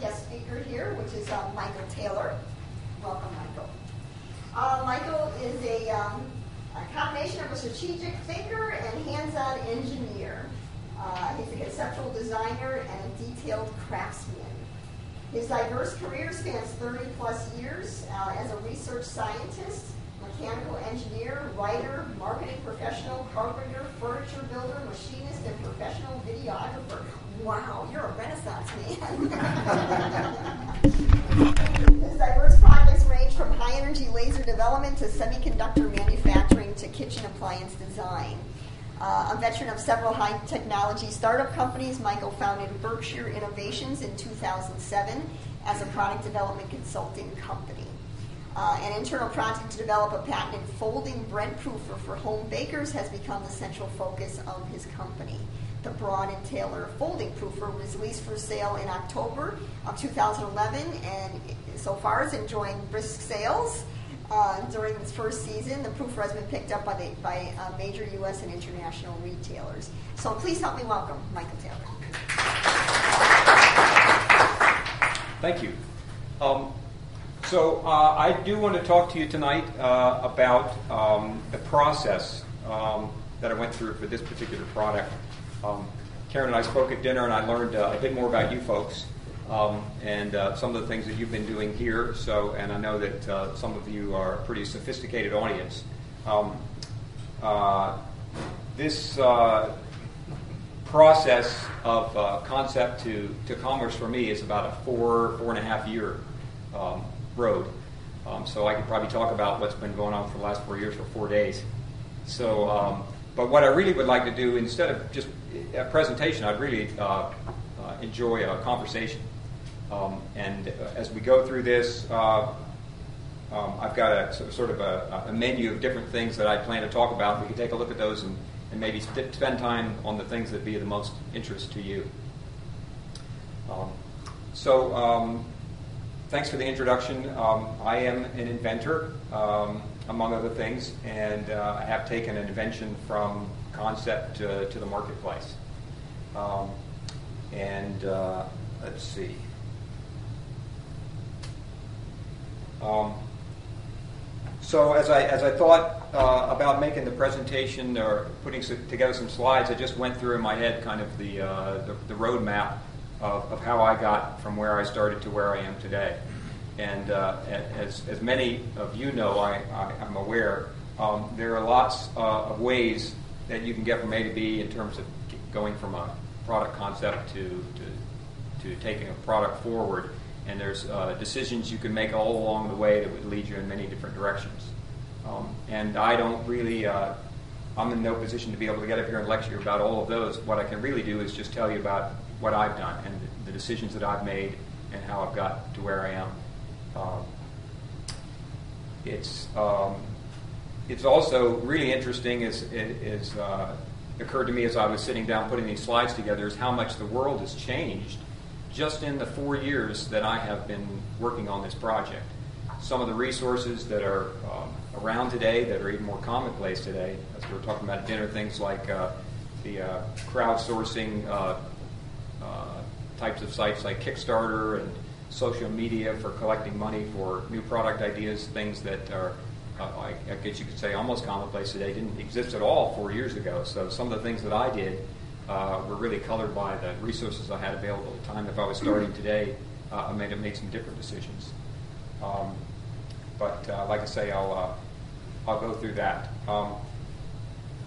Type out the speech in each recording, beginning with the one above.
guest speaker here, which is uh, Michael Taylor. Welcome, Michael. Uh, Michael is a, um, a, combination of a strategic thinker and hands-on engineer. Uh, he's a conceptual designer and a detailed craftsman. His diverse career spans 30 plus years uh, as a research scientist, mechanical engineer, writer, marketing professional, carpenter, furniture builder, machinist, and professional videographer. Wow, you're a renaissance man. His diverse projects range from high energy laser development to semiconductor manufacturing to kitchen appliance design. Uh, a veteran of several high technology startup companies, Michael founded Berkshire Innovations in 2007 as a product development consulting company. Uh, an internal project to develop a patented folding bread proofer for home bakers has become the central focus of his company. The Brød and Taylor folding proofer was released for sale in October of 2011 and so far is enjoying brisk sales. Uh, during its first season, the proofer has been picked up by, the, by uh, major U.S. and international retailers. So please help me welcome Michael Taylor. Thank you. Um, so uh, I do want to talk to you tonight uh, about um, the process um, that I went through for this particular product. Um, Karen and I spoke at dinner, and I learned uh, a bit more about you folks um, and uh, some of the things that you've been doing here. So, and I know that uh, some of you are a pretty sophisticated audience. Um, uh, this process of concept to, to commerce for me is about a four four and a half year um, road. Um, so I could probably talk about what's been going on for the last four years for four days. So, um, but what I really would like to do, instead of just a presentation, I'd really uh, uh, enjoy a conversation. Um, and as we go through this, uh, um, I've got a sort of a, a, menu of different things that I plan to talk about. We can take a look at those and, and maybe spend time on the things that be of the most interest to you. Um, so um, thanks for the introduction. Um, I am an inventor, um, among other things, and uh, I have taken an invention from concept to, to the marketplace. Um, and uh, let's see. Um, so as I, as I thought uh, about making the presentation or putting together some slides, I just went through in my head kind of the, uh, the, the roadmap of, of how I got from where I started to where I am today. And uh, as, as many of you know, I, I, am aware, um, there are lots uh, of ways that you can get from A to B in terms of going from a product concept to, to, to taking a product forward. And there's uh, decisions you can make all along the way that would lead you in many different directions. Um, and I don't really, uh, I'm in no position to be able to get up here and lecture about all of those. What I can really do is just tell you about what I've done and the, the decisions that I've made and how I've got to where I am. Um, it's um, it's also really interesting is is uh, occurred to me as I was sitting down putting these slides together is how much the world has changed just in the four years that I have been working on this project. Some of the resources that are um, around today that are even more commonplace today, as we were talking about at dinner, things like uh, the uh, crowdsourcing uh, uh, types of sites like Kickstarter and social media for collecting money for new product ideas, things that are, uh, I, I guess you could say, almost commonplace today, didn't exist at all four years ago. So some of the things that I did uh, were really colored by the resources I had available at the time. If I was starting today, uh, I may have made some different decisions. Um, but uh, like I say, I'll uh, I'll go through that. Um,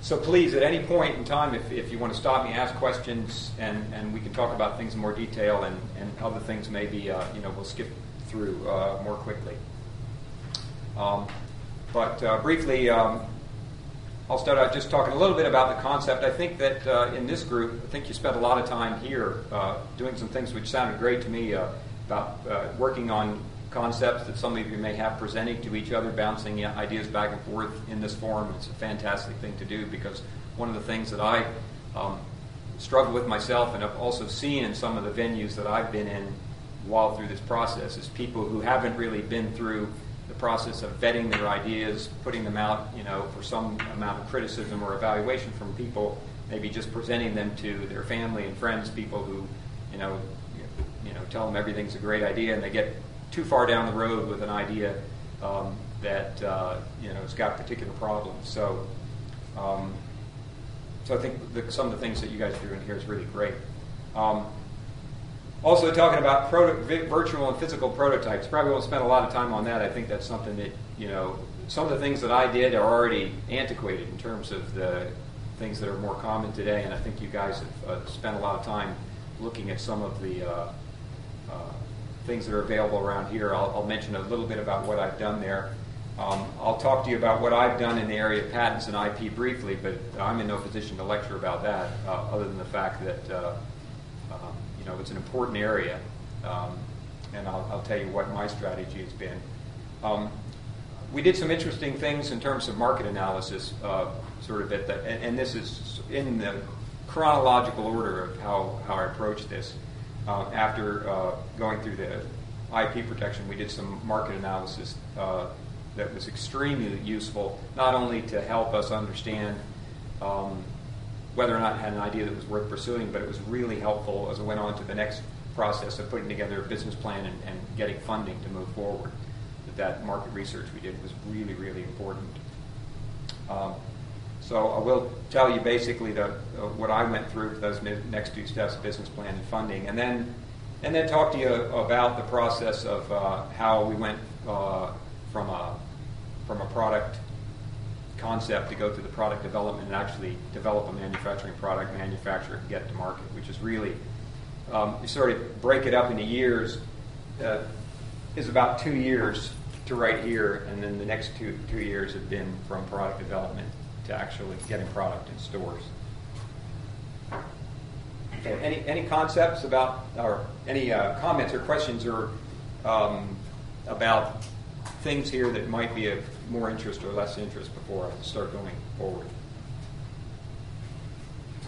so please, at any point in time, if, if you want to stop me, ask questions, and, and we can talk about things in more detail, and, and other things maybe, uh, you know, we'll skip through uh, more quickly. Um, but uh, briefly, um, I'll start out just talking a little bit about the concept. I think that uh, in this group, I think you spent a lot of time here uh, doing some things which sounded great to me uh, about working on concepts that some of you may have presenting to each other, bouncing ideas back and forth in this forum. It's a fantastic thing to do because one of the things that I um, struggle with myself and I've also seen in some of the venues that I've been in while through this process is people who haven't really been through the process of vetting their ideas, putting them out, you know, for some amount of criticism or evaluation from people, maybe just presenting them to their family and friends, people who, you know, you know, tell them everything's a great idea, and they get too far down the road with an idea um, that uh, you know has got particular problems. So, um, so I think the, some of the things that you guys are doing here is really great. Um, also, talking about proto- virtual and physical prototypes. Probably won't spend a lot of time on that. I think that's something that you know. Some of the things that I did are already antiquated in terms of the things that are more common today, and I think you guys have uh, spent a lot of time looking at some of the uh, things that are available around here. I'll, I'll, mention a little bit about what I've done there. Um, I'll talk to you about what I've done in the area of patents and IP briefly, but I'm in no position to lecture about that, uh, other than the fact that uh, um, you know it's an important area, um, and I'll, I'll, tell you what my strategy has been. Um, we did some interesting things in terms of market analysis, uh, sort of at the, and, and, this is in the chronological order of how, how I approached this. Uh, after uh, going through the IP protection, we did some market analysis uh, that was extremely useful, not only to help us understand um, whether or not had an idea that was worth pursuing, but it was really helpful as I went on to the next process of putting together a business plan and, and getting funding to move forward. That, that market research we did was really, really important. Um, so I will tell you basically the, uh, what I went through for those next two steps, business plan and funding, and then and then talk to you about the process of uh, how we went uh, from a from a product concept to go through the product development and actually develop a manufacturing product, manufacture it, get to market, which is really um, you sort of break it up into years. Uh, is about two years to right here, and then the next two two years have been from product development to actually getting product in stores. Any, any concepts about, or any uh, comments or questions or um, about things here that might be of more interest or less interest before I start going forward?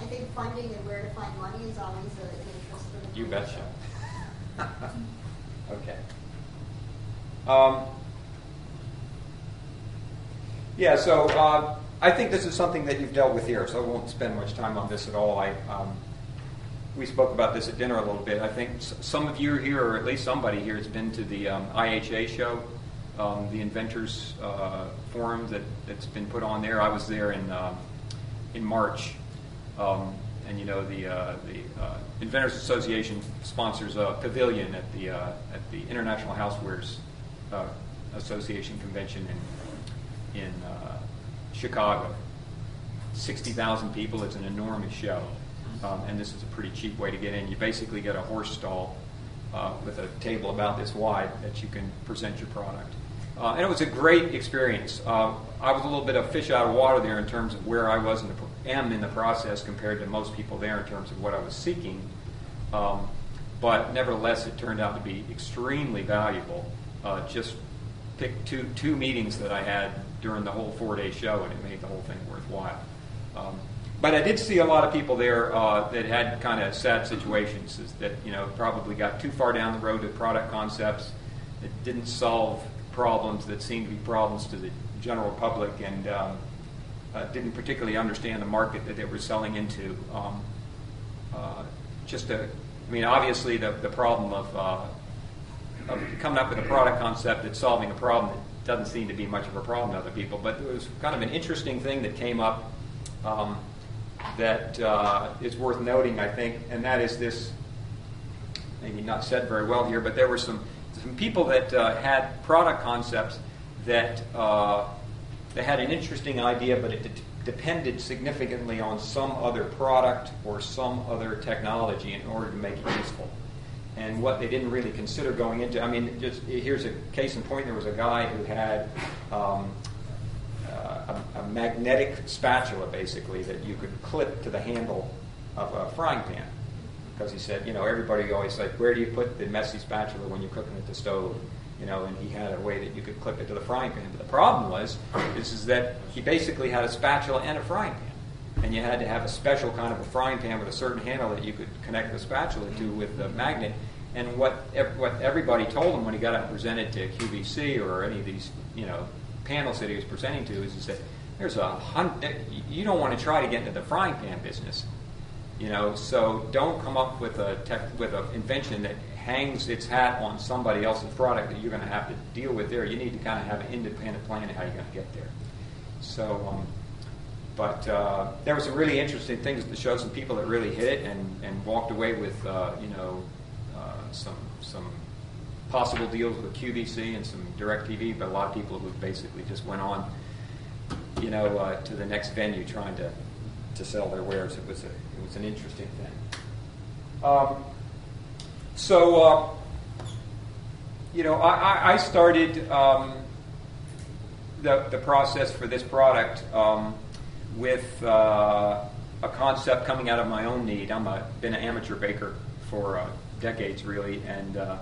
I think funding and where to find money is always an interest the You betcha. okay. Um, yeah, so uh, I think this is something that you've dealt with here, so I won't spend much time on this at all. I, um, we spoke about this at dinner a little bit. I think some of you here, or at least somebody here, has been to the um, IHA show, um, the Inventors uh, Forum that, that's been put on there. I was there in, um, in March. Um, and you know the uh, the uh, Inventors Association sponsors a pavilion at the uh, at the International Housewares uh, Association convention in in uh, Chicago. 60,000 people, it's an enormous show. Um, and this is a pretty cheap way to get in. You basically get a horse stall uh, with a table about this wide that you can present your product. Uh, and it was a great experience. Uh, I was a little bit of fish out of water there in terms of where I was in the, am in the process compared to most people there in terms of what I was seeking. Um, but nevertheless, it turned out to be extremely valuable. Uh, just two, two meetings that I had during the whole four day show, and it made the whole thing worthwhile. Um, but I did see a lot of people there uh, that had kind of sad situations that you know probably got too far down the road with product concepts that didn't solve problems that seemed to be problems to the general public and um, uh, didn't particularly understand the market that they were selling into. Um, uh, just a, I mean, obviously the, the problem of, uh, of coming up with a product concept that's solving a problem that doesn't seem to be much of a problem to other people. But it was kind of an interesting thing that came up um, that uh, is worth noting, I think, and that is this. Maybe not said very well here, but there were some some people that uh, had product concepts that uh, they had an interesting idea, but it de- depended significantly on some other product or some other technology in order to make it useful and what they didn't really consider going into. I mean, just here's a case in point. There was a guy who had um, uh, a, a, magnetic spatula, basically, that you could clip to the handle of a frying pan. Because he said, you know, everybody always said, where do you put the messy spatula when you're cooking at the stove? You know, and he had a way that you could clip it to the frying pan. But the problem was, is, is that he basically had a spatula and a frying pan and you had to have a special kind of a frying pan with a certain handle that you could connect the spatula to with the magnet. And what what everybody told him when he got up and presented to QVC or any of these you know panels that he was presenting to is, he said, there's a hundred. You don't want to try to get into the frying pan business, you know. So don't come up with a tech, with an invention that hangs its hat on somebody else's product that you're going to have to deal with there. You need to kind of have an independent plan of how you're going to get there. So, um, but uh, there were some really interesting things to show some people that really hit it and, and walked away with, uh, you know, some some possible deals with QVC and some DirecTV, but a lot of people who basically just went on, you know, uh, to the next venue trying to, to sell their wares. It was a, it was an interesting thing. Um, so, uh, you know, I, I started um, the, the process for this product um, with uh, a concept coming out of my own need. I'm a, been an amateur baker for uh, decades, really, and uh,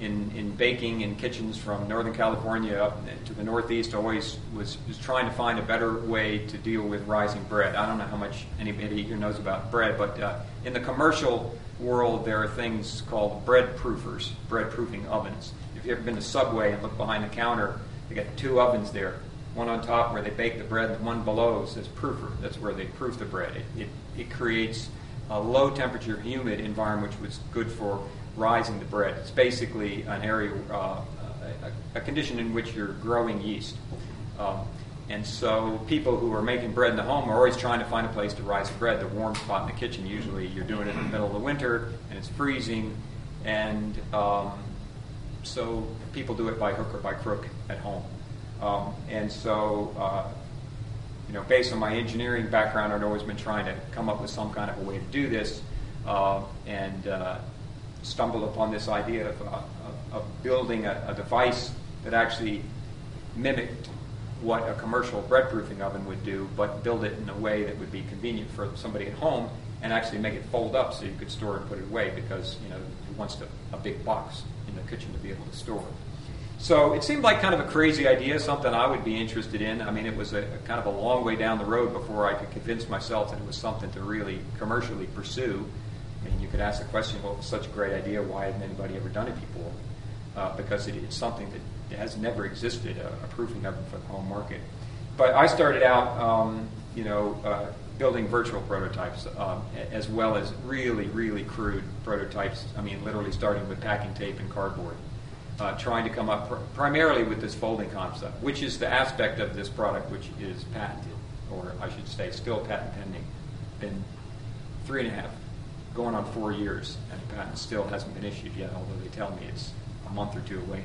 in, in baking in kitchens from Northern California up to the Northeast, always was, was trying to find a better way to deal with rising bread. I don't know how much anybody here knows about bread, but uh, in the commercial world, there are things called bread proofers, bread proofing ovens. If you've ever been to Subway and look behind the counter, they got two ovens there. One on top where they bake the bread, and one below says proofer. That's where they proof the bread. It, it, it creates a low temperature, humid environment, which was good for rising the bread. It's basically an area, uh, a, a, condition in which you're growing yeast. Um, and so people who are making bread in the home are always trying to find a place to rise bread. The warm spot in the kitchen, usually you're doing it in the middle of the winter and it's freezing. And um, so people do it by hook or by crook at home. Um, and so, uh, you know, based on my engineering background, I've always been trying to come up with some kind of a way to do this. Uh, and uh, stumbled upon this idea of, uh, of building a, a, device that actually mimicked what a commercial bread proofing oven would do, but build it in a way that would be convenient for somebody at home and actually make it fold up so you could store it and put it away because you know he wants to, a big box in the kitchen to be able to store it. So it seemed like kind of a crazy idea, something I would be interested in. I mean, it was a, a kind of a long way down the road before I could convince myself that it was something to really commercially pursue. I mean, you could ask the question, well, it was such a great idea, why hadn't anybody ever done it before? Uh, because it, it's something that has never existed, a, a, proofing oven for the home market. But I started out, um, you know, uh, building virtual prototypes um, as well as really, really crude prototypes. I mean, literally starting with packing tape and cardboard. Uh, trying to come up pr- primarily with this folding concept, which is the aspect of this product which is patented, or I should say, still patent pending. Been three and a half going on four years, and the patent still hasn't been issued yet, although they tell me it's a month or two away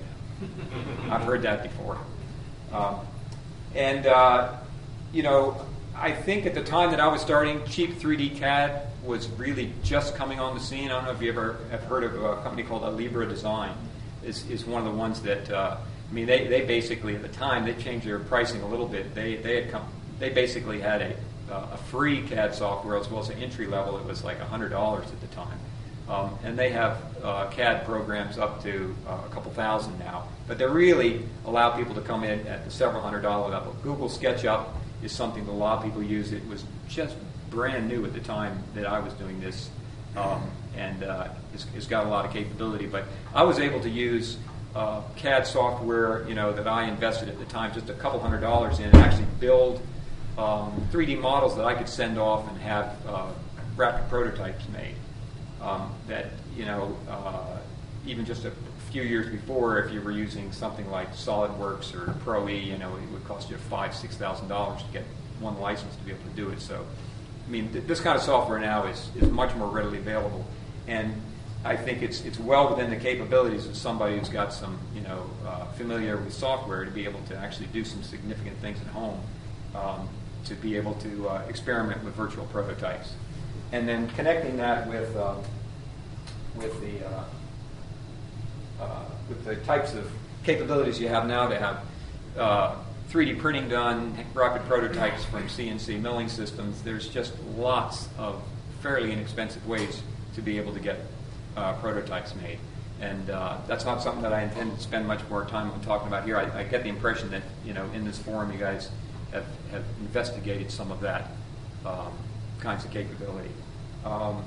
now. I've heard that before. Um, and, uh, you know, I think at the time that I was starting, cheap 3D CAD was really just coming on the scene. I don't know if you ever have heard of a company called Alibre Design. Is is one of the ones that uh, I mean they, they basically at the time they changed their pricing a little bit. They they had come they basically had a uh, a free CAD software as well as an entry level. It was like $100 at the time. Um, and they have uh, CAD programs up to uh, a couple thousand now. But they really allow people to come in at the several hundred dollar level. Google SketchUp is something that a lot of people use. It was just brand new at the time that I was doing this, um, and uh, it's, got a lot of capability. But I was able to use uh, CAD software, you know, that I invested at the time, just a couple hundred dollars in, and actually build um, 3D models that I could send off and have uh, rapid prototypes made. Um, that you know, uh, even just a few years before, if you were using something like SolidWorks or Pro E, you know, it would cost you five, six thousand dollars to get one license to be able to do it. So, I mean, th- this kind of software now is, is much more readily available, and I think it's it's well within the capabilities of somebody who's got some, you know, uh, familiar with software to be able to actually do some significant things at home. Um, to be able to uh, experiment with virtual prototypes. And then connecting that with, uh, with, the, uh, uh with the types of capabilities you have now to have 3D uh, printing done, rapid prototypes from CNC milling systems, there's just lots of fairly inexpensive ways to be able to get uh, prototypes made. And uh, that's not something that I intend to spend much more time on talking about here. I, I, get the impression that, you know, in this forum, you guys have, have investigated some of that um, kinds of capability. Um,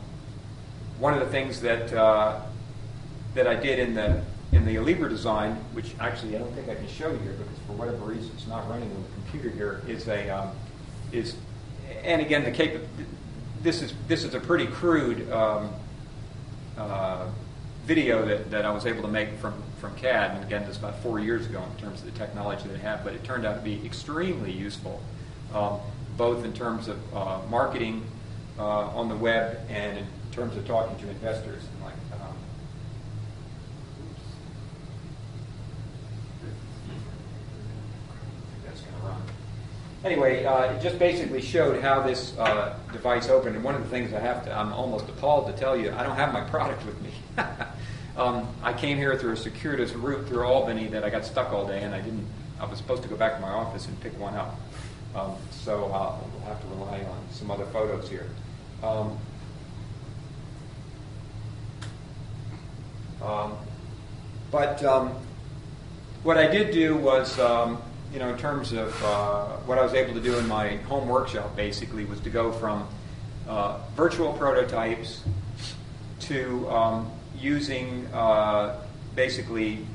one of the things that uh, that I did in the in the Alibre design, which actually I don't think I can show you here because for whatever reason it's not running on the computer here, is a um, is and again the cap- this is this is a pretty crude um, uh, video that, that I was able to make from, from CAD, and again, this is about four years ago in terms of the technology that I have, but it turned out to be extremely useful, um, both in terms of uh, marketing uh, on the web and in terms of talking to investors. And like, um, that's going to run. Anyway, uh, it just basically showed how this uh, device opened. And one of the things I have to, I'm almost appalled to tell you, I don't have my product with me. um, I came here through a circuitous route through Albany that I got stuck all day, and I didn't. I was supposed to go back to my office and pick one up. Um, so uh, we'll have to rely on some other photos here. Um, um, but um, what I did do was, um, you know, in terms of uh, what I was able to do in my home workshop, basically, was to go from uh, virtual prototypes to um, using uh, basically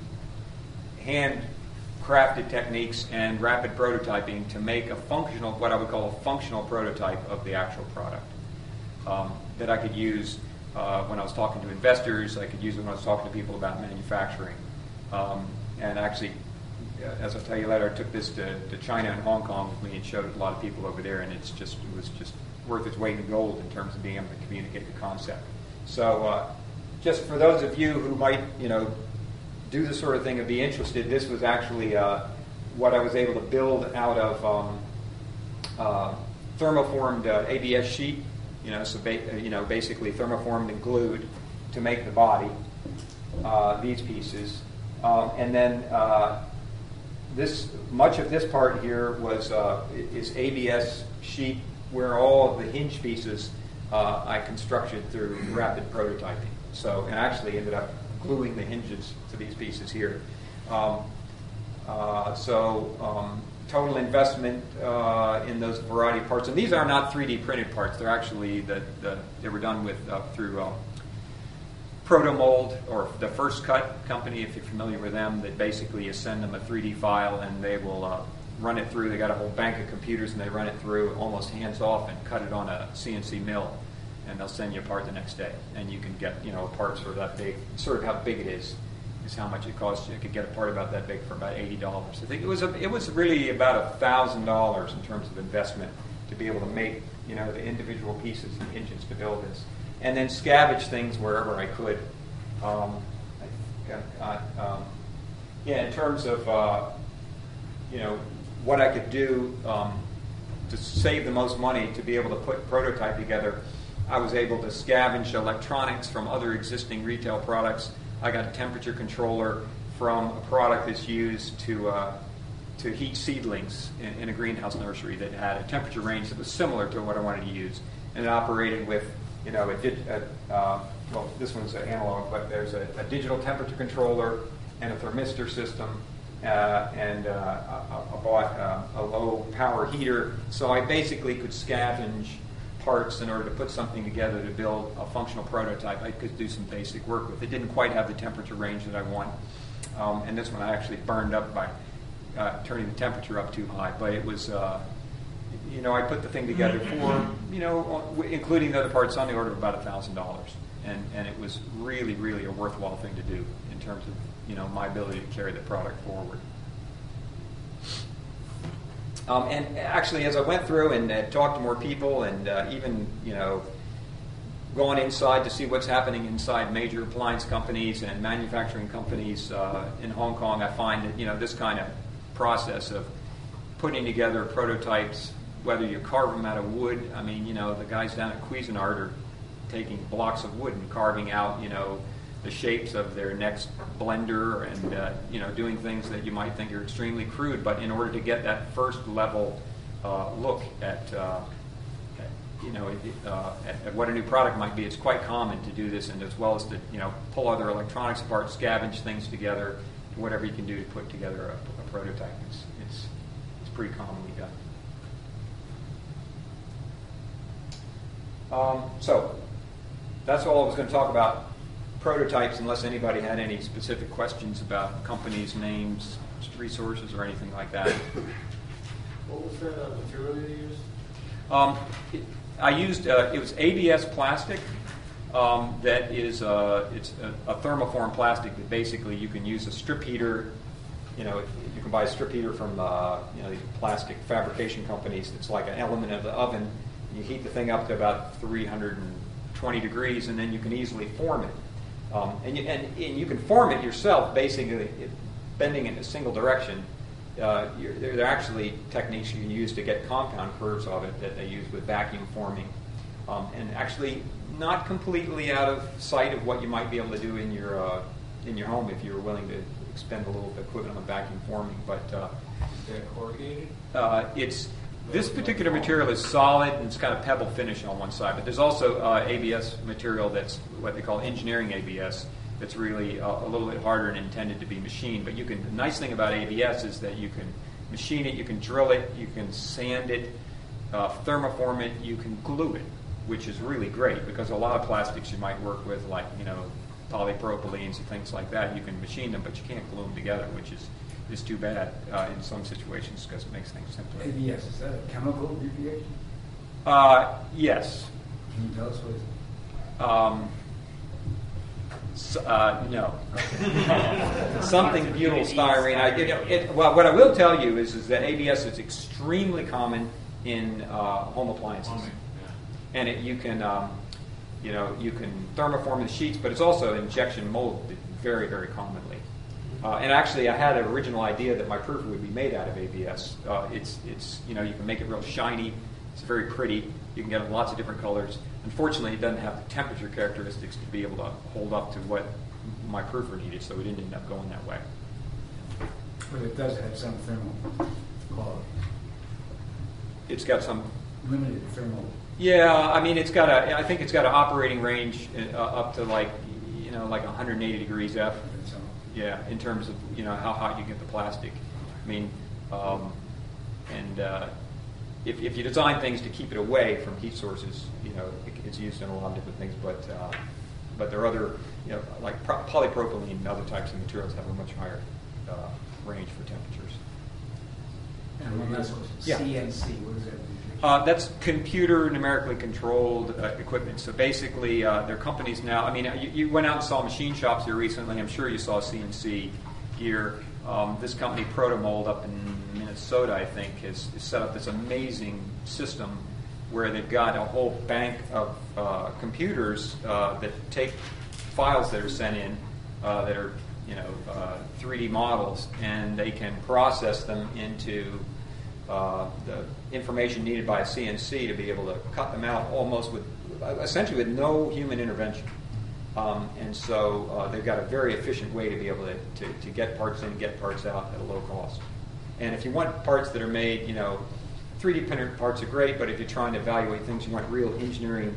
hand crafted techniques and rapid prototyping to make a functional, what I would call a functional prototype of the actual product um, that I could use uh, when I was talking to investors. I could use it when I was talking to people about manufacturing. Um, and actually, as I'll tell you later, I took this to, to China and Hong Kong with me and showed it a lot of people over there, and it's just it was just worth its weight in gold in terms of being able to communicate the concept. So, uh, just for those of you who might, you know, do this sort of thing and be interested, this was actually uh, what I was able to build out of um, uh, thermoformed uh, ABS sheet. You know, so ba- you know, basically thermoformed and glued to make the body. Uh, these pieces, um, and then uh, this much of this part here was uh, is ABS sheet where all of the hinge pieces I constructed through rapid prototyping. So, and actually ended up gluing the hinges to these pieces here. Um, uh, so um, total investment uh, in those variety of parts, and these are not 3D printed parts. They're actually the, the they were done with uh, through um, Protomold or the First Cut company, if you're familiar with them. That basically you send them a 3D file and they will uh, run it through. They got a whole bank of computers and they run it through almost hands off and cut it on a CNC mill and they'll send you a part the next day, and you can get you know parts sort of that big, sort of how big it is, is how much it costs you. You could get a part about that big for about eighty dollars. I think it was a, it was really about a thousand dollars in terms of investment to be able to make you know the individual pieces and hinges to build this, and then scavenge things wherever I could. Um, I um, yeah, in terms of uh, you know what I could do um, to save the most money to be able to put prototype together. I was able to scavenge electronics from other existing retail products. I got a temperature controller from a product that's used to uh, to heat seedlings in, in, a greenhouse nursery that had a temperature range that was similar to what I wanted to use, and it operated with you know did a, uh, well this one's an analog, but there's a, a digital temperature controller and a thermistor system. Uh, and uh, I, I bought uh, a low power heater, so I basically could scavenge parts in order to put something together to build a functional prototype I could do some basic work with. It didn't quite have the temperature range that I want. Um, and this one I actually burned up by uh, turning the temperature up too high. But it was, uh, you know, I put the thing together for, you know, including the other parts on the order of about $1,000. And, and it was really, really a worthwhile thing to do in terms of, you know, my ability to carry the product forward. Um, and actually, as I went through and uh, talked to more people, and uh, even you know, gone inside to see what's happening inside major appliance companies and manufacturing companies uh, in Hong Kong, I find that you know this kind of process of putting together prototypes, whether you carve them out of wood. I mean, you know, the guys down at Cuisinart are taking blocks of wood and carving out, you know, the shapes of their next blender and uh, you know doing things that you might think are extremely crude, but in order to get that first level uh, look at, uh, you know uh, at, at, what a new product might be, it's quite common to do this, and as well as to you know pull other electronics apart, scavenge things together, whatever you can do to put together a, a prototype. It's, it's it's pretty commonly done. Um, so that's all I was going to talk about prototypes unless anybody had any specific questions about companies, names, resources, or anything like that. What was that uh, material you used? Um, it, I used uh, it was ABS plastic, um, that is uh, it's a, a thermoform plastic that basically you can use a strip heater. You know, you can buy a strip heater from uh, you know these plastic fabrication companies. It's like an element of the oven. You heat the thing up to about 320 degrees, and then you can easily form it. Um, and, you, and, and you can form it yourself, basically it, bending in a single direction. Uh, there are actually techniques you can use to get compound curves of it that they use with vacuum forming. Um, and actually, not completely out of sight of what you might be able to do in your uh, in your home if you were willing to expend a little equipment on vacuum forming. But uh, Is that corrugated? uh, it's this particular material is solid and it's got a pebble finish on one side, but there's also uh, ABS material that's what they call engineering ABS. That's really uh, a little bit harder and intended to be machined. But you can. The nice thing about ABS is that you can machine it, you can drill it, you can sand it, uh, thermoform it, you can glue it, which is really great because a lot of plastics you might work with, like you know polypropylenes and things like that, you can machine them, but you can't glue them together, which is is too bad uh, in some situations because it makes things simpler. ABS, is that a chemical abbreviation? Uh, yes. Can you tell us what it is? Um, s- uh, no. Something butyl styrene. I, you know, it, well, what I will tell you is, is that ABS is extremely common in uh, home appliances, and it, you can, um, you know, you can thermoform the sheets, but it's also injection molded very, very commonly. Uh, and actually, I had an original idea that my proof would be made out of ABS. Uh, it's, it's, you know, you can make it real shiny. It's very pretty. You can get it in lots of different colors. Unfortunately, it doesn't have the temperature characteristics to be able to hold up to what my proofer needed, so it didn't end up going that way. But it does have some thermal quality, It's got some, limited thermal. yeah. I mean, it's got a. I think it's got an operating range uh, up to like, you know, like 180 degrees F. Yeah, in terms of you know how hot you get the plastic. I mean, um, and uh, if, if you design things to keep it away from heat sources, you know it, it's used in a lot of different things. But uh, but there are other you know like pro- polypropylene and other types of materials have a much higher uh, range for temperatures. And one last question, Yeah. CNC, what is that? abbreviation? Uh, that's computer numerically controlled uh, equipment. So basically, uh, there are companies now. I mean, you, you went out and saw machine shops here recently. I'm sure you saw CNC gear. Um, this company, Protomold, up in Minnesota, I think, has, has set up this amazing system where they've got a whole bank of uh, computers uh, that take files that are sent in uh, that are, you know, uh, 3D models, and they can process them into uh, the information needed by a CNC to be able to cut them out almost with, essentially with no human intervention. Um, and so uh, they've got a very efficient way to be able to, to, to get parts in, get parts out at a low cost. And if you want parts that are made, you know, 3D printed parts are great, but if you're trying to evaluate things, you want real engineering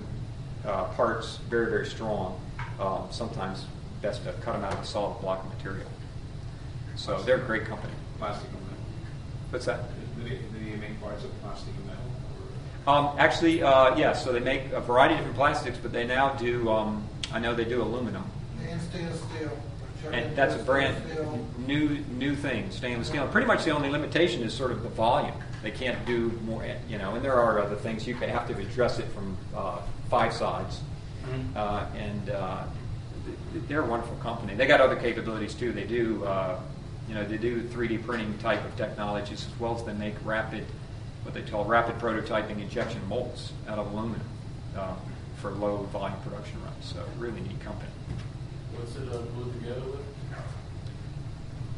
uh, parts, very, very strong. Um, sometimes best to cut them out of a solid block of material. So they're a great company. Plastic. What's that? Do they, make parts of plastic and metal? Um, actually, uh, yeah. So they make a variety of different plastics, but they now do. Um, I know they do aluminum, And stainless steel. and that's a brand new new thing, stainless steel. And pretty much the only limitation is sort of the volume. They can't do more, you know. And there are other things you have to address it from uh, five sides, uh, and uh, th- they're a wonderful company. They got other capabilities too. They do. You know, they do 3D printing type of technologies as well as they make rapid, what they call rapid prototyping injection molds out of aluminum uh, for low volume production runs. So really neat company. What's it uh, glued together with?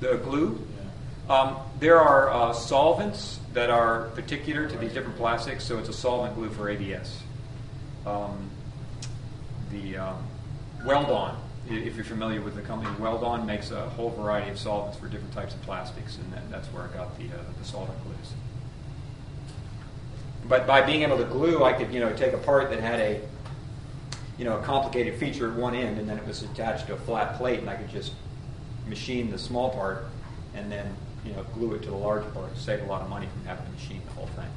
The glue, Yeah. um, there are uh, solvents that are particular to these different plastics, so it's a solvent glue for ABS. Um, the um, Weld-On, if you're familiar with the company, Weld-On makes a whole variety of solvents for different types of plastics, and that, that's where I got the, uh, the solvent glues. But by being able to glue, I could you know take a part that had a you know a complicated feature at one end, and then it was attached to a flat plate, and I could just machine the small part and then you know glue it to the large part. Save a lot of money from having to machine the whole thing.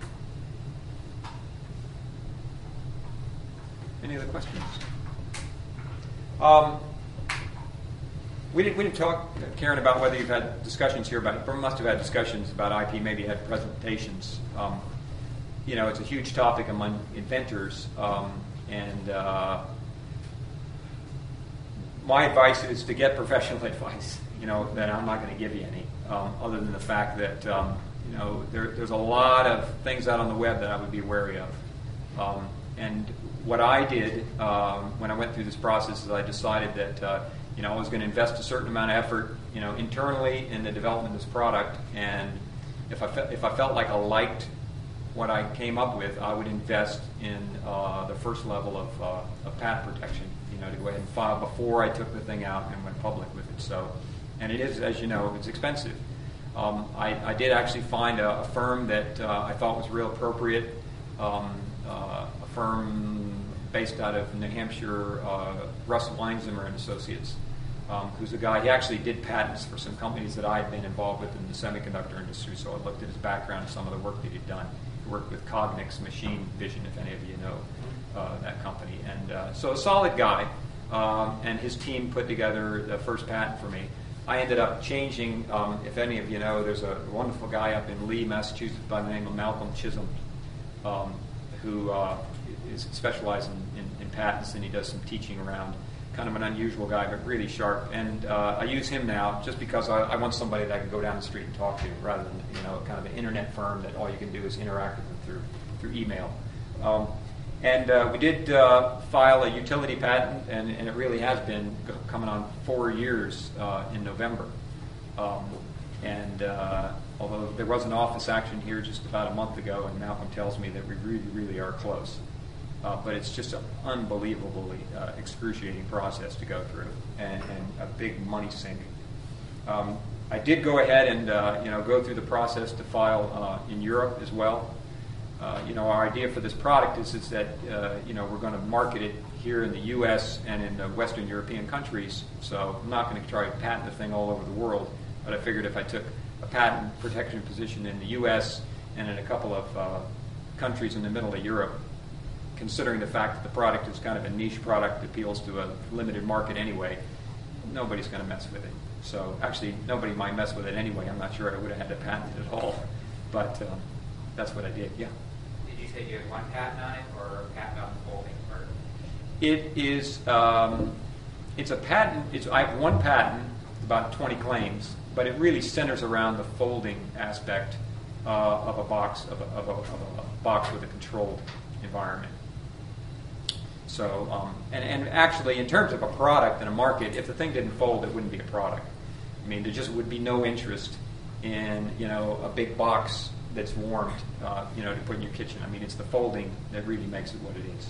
Any other questions? Um, we didn't, we didn't talk, Karen, about whether you've had discussions here about, or must have had discussions about IP, maybe had presentations. Um, you know, it's a huge topic among inventors, um, and uh, my advice is to get professional advice. You know that I'm not going to give you any, um, other than the fact that um, you know there, there's a lot of things out on the web that I would be wary of. Um, and what I did um, when I went through this process is I decided that uh, you know I was going to invest a certain amount of effort, you know, internally in the development of this product, and if I fe- if I felt like I liked what I came up with, I would invest in uh, the first level of, uh, of patent protection, you know, to go ahead and file before I took the thing out and went public with it. So, and it is, as you know, it's expensive. Um, I, I did actually find a, a firm that uh, I thought was real appropriate, um, uh, a firm based out of New Hampshire, uh, Russ Weinzimmer and Associates, um, who's a guy. He actually did patents for some companies that I had been involved with in the semiconductor industry. So I looked at his background and some of the work that he'd done. He worked with Cognex Machine Vision, if any of you know uh, that company, and uh, so a solid guy. Um, and his team put together the first patent for me. I ended up changing. Um, if any of you know, there's a wonderful guy up in Lee, Massachusetts, by the name of Malcolm Chisholm, um, who uh, is specialized in, in, in, patents, and he does some teaching around. Kind of an unusual guy, but really sharp. And uh, I use him now just because I, I, want somebody that I can go down the street and talk to, rather than you know kind of an internet firm that all you can do is interact with them through through email. Um, and uh, we did uh, file a utility patent, and, and, it really has been coming on four years uh, in November. Um, and uh, although there was an office action here just about a month ago, and Malcolm tells me that we really, really are close. Uh, but it's just an unbelievably uh, excruciating process to go through, and, and a big money sink. Um, I did go ahead and you know go through the process to file in Europe as well. Uh, you know, our idea for this product is, is that, uh, you know, we're going to market it here in the U.S. and in the Western European countries. So I'm not going to try to patent the thing all over the world. But I figured if I took a patent protection position in the U.S. and in a couple of uh, countries in the middle of Europe, considering the fact that the product is kind of a niche product that appeals to a limited market anyway, nobody's going to mess with it. So actually, nobody might mess with it anyway. I'm not sure I would have had to patent it at all. But um, that's what I did, yeah Did you say you have one patent on it or a patent on the folding part? It is, um, it's a patent, it's, I have one patent, about 20 claims, but it really centers around the folding aspect uh, of a box, of a, of, a, of a, box with a controlled environment. So, um, and, and actually, in terms of a product and a market, if the thing didn't fold, it wouldn't be a product. I mean, there just would be no interest in, you know, a big box that's warmed, uh, you know, to put in your kitchen. I mean, it's the folding that really makes it what it is.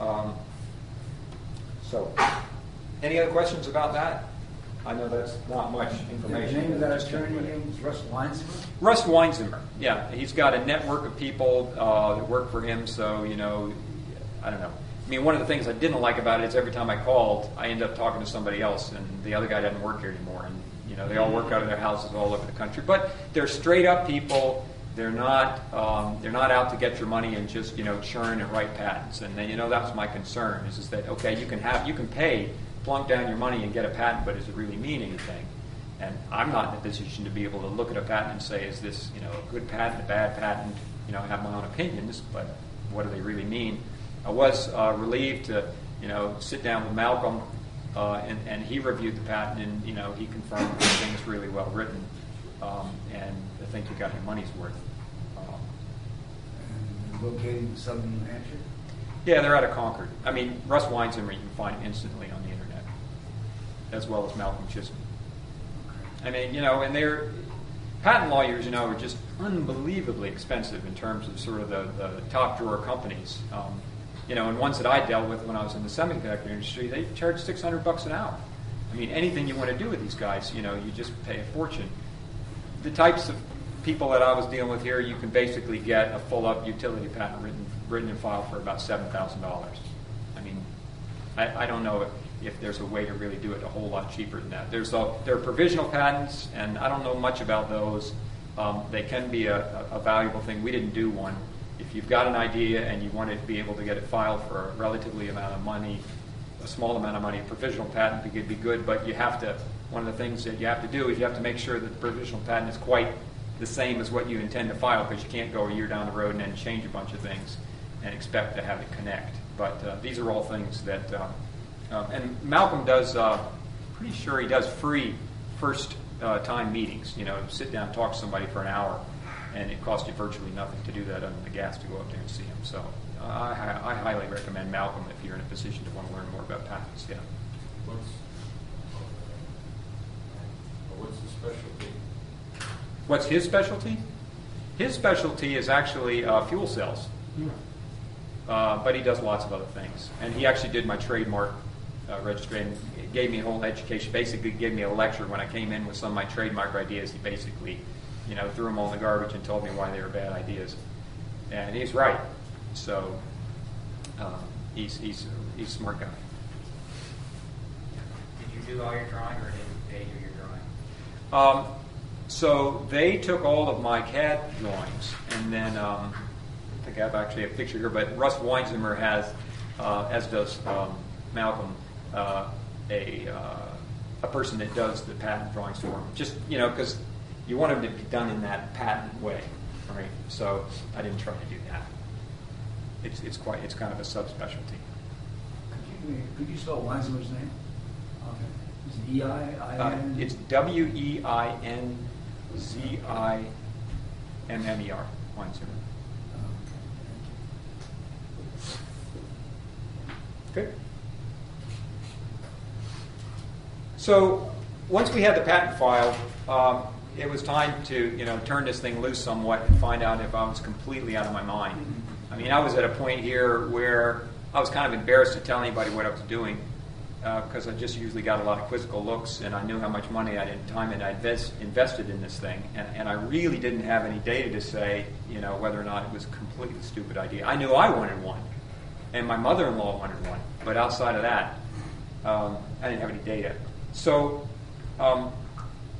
Um, so, any other questions about that? I know that's not much information. The name of that attorney name is Russ Weinzimmer? Russ Weinzimmer, yeah. He's got a network of people uh, that work for him, so, you know, I don't know. I mean, one of the things I didn't like about it is every time I called, I end up talking to somebody else, and the other guy doesn't work here anymore. And you know, they all work out of their houses all over the country. But they're straight up people. They're not um, they're not out to get your money and just you know churn and write patents. And then, you know that was my concern is, is that okay you can have you can pay plunk down your money and get a patent, but does it really mean anything? And I'm not in a position to be able to look at a patent and say is this you know a good patent, a bad patent? You know I have my own opinions, but what do they really mean? I was uh, relieved to you know sit down with Malcolm uh, and, and he reviewed the patent, and you know he confirmed the thing is really well written, um, and I think you got your money's worth. Um, located in southern New Hampshire. Yeah, they're out of Concord. I mean, Russ Weinzimmer you can find instantly on as well as Malcolm Chisholm. I mean, you know, and they're patent lawyers, you know, are just unbelievably expensive in terms of sort of the, the top drawer companies. Um, you know, and ones that I dealt with when I was in the semiconductor industry, they charge 600 bucks an hour. I mean, anything you want to do with these guys, you know, you just pay a fortune. The types of people that I was dealing with here, you can basically get a full-up utility patent written, written and filed for about $7,000. I mean, I, I don't know if, if there's a way to really do it a whole lot cheaper than that. There's a, there are provisional patents, and I don't know much about those. Um, they can be a, a, valuable thing. We didn't do one if you've got an idea and you want to be able to get it filed for a relatively amount of money, a small amount of money, a provisional patent could be good, but you have to, one of the things that you have to do is you have to make sure that the provisional patent is quite the same as what you intend to file because you can't go a year down the road and then change a bunch of things and expect to have it connect. But uh, these are all things that, uh, and Malcolm does, uh, pretty sure he does free first uh, time meetings. You know, sit down and talk to somebody for an hour, and it costs you virtually nothing to do that other than the gas to go up there and see him. So uh, I, I highly recommend Malcolm if you're in a position to want to learn more about patents. Yeah. What's, what's the specialty? What's his specialty? His specialty is actually uh, fuel cells. Uh, but he does lots of other things. And he actually did my trademark uh, registry and gave me a whole education. Basically, gave me a lecture when I came in with some of my trademark ideas. He basically, you know, threw them all in the garbage and told me why they were bad ideas. And he's right. So uh, he's he's he's a smart guy. Did you do all your drawing or did they do your drawing? Um, so they took all of my CAD drawings, and then um, I think I have actually a picture here, but Russ Weinzimmer has, uh, as does um, Malcolm, uh, a, uh, a person that does the patent drawings for him. Just, you know, because you want them to be done in that patent way, right? So I didn't try to do that. It's, it's quite, it's kind of a subspecialty. Could you, could you spell Weinzimmer's name? Okay. Is it E I I Uh, It's W E I N Z I M M E R, Weinzimmer. Good. So, once we had the patent filed, um, it was time to, you know, turn this thing loose somewhat and find out if I was completely out of my mind. I mean, I was at a point here where I was kind of embarrassed to tell anybody what I was doing because I just usually got a lot of quizzical looks, and I knew how much money I had time and I invest, invested in this thing, and, and I really didn't have any data to say, you know, whether or not it was a completely stupid idea. I knew I wanted one, and my mother-in-law wanted one, but outside of that, um, I didn't have any data. So, um,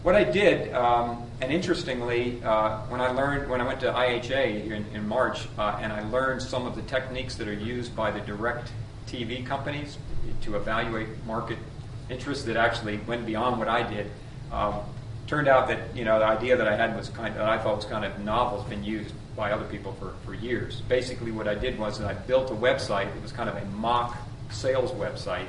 what I did, um, and interestingly, uh, when I learned when I went to IHA in, in March, uh, and I learned some of the techniques that are used by the direct TV companies to evaluate market interest that actually went beyond what I did. Um, turned out that you know the idea that I had was kind that I thought was kind of novel has been used by other people for, for years. Basically, what I did was that I built a website. It was kind of a mock sales website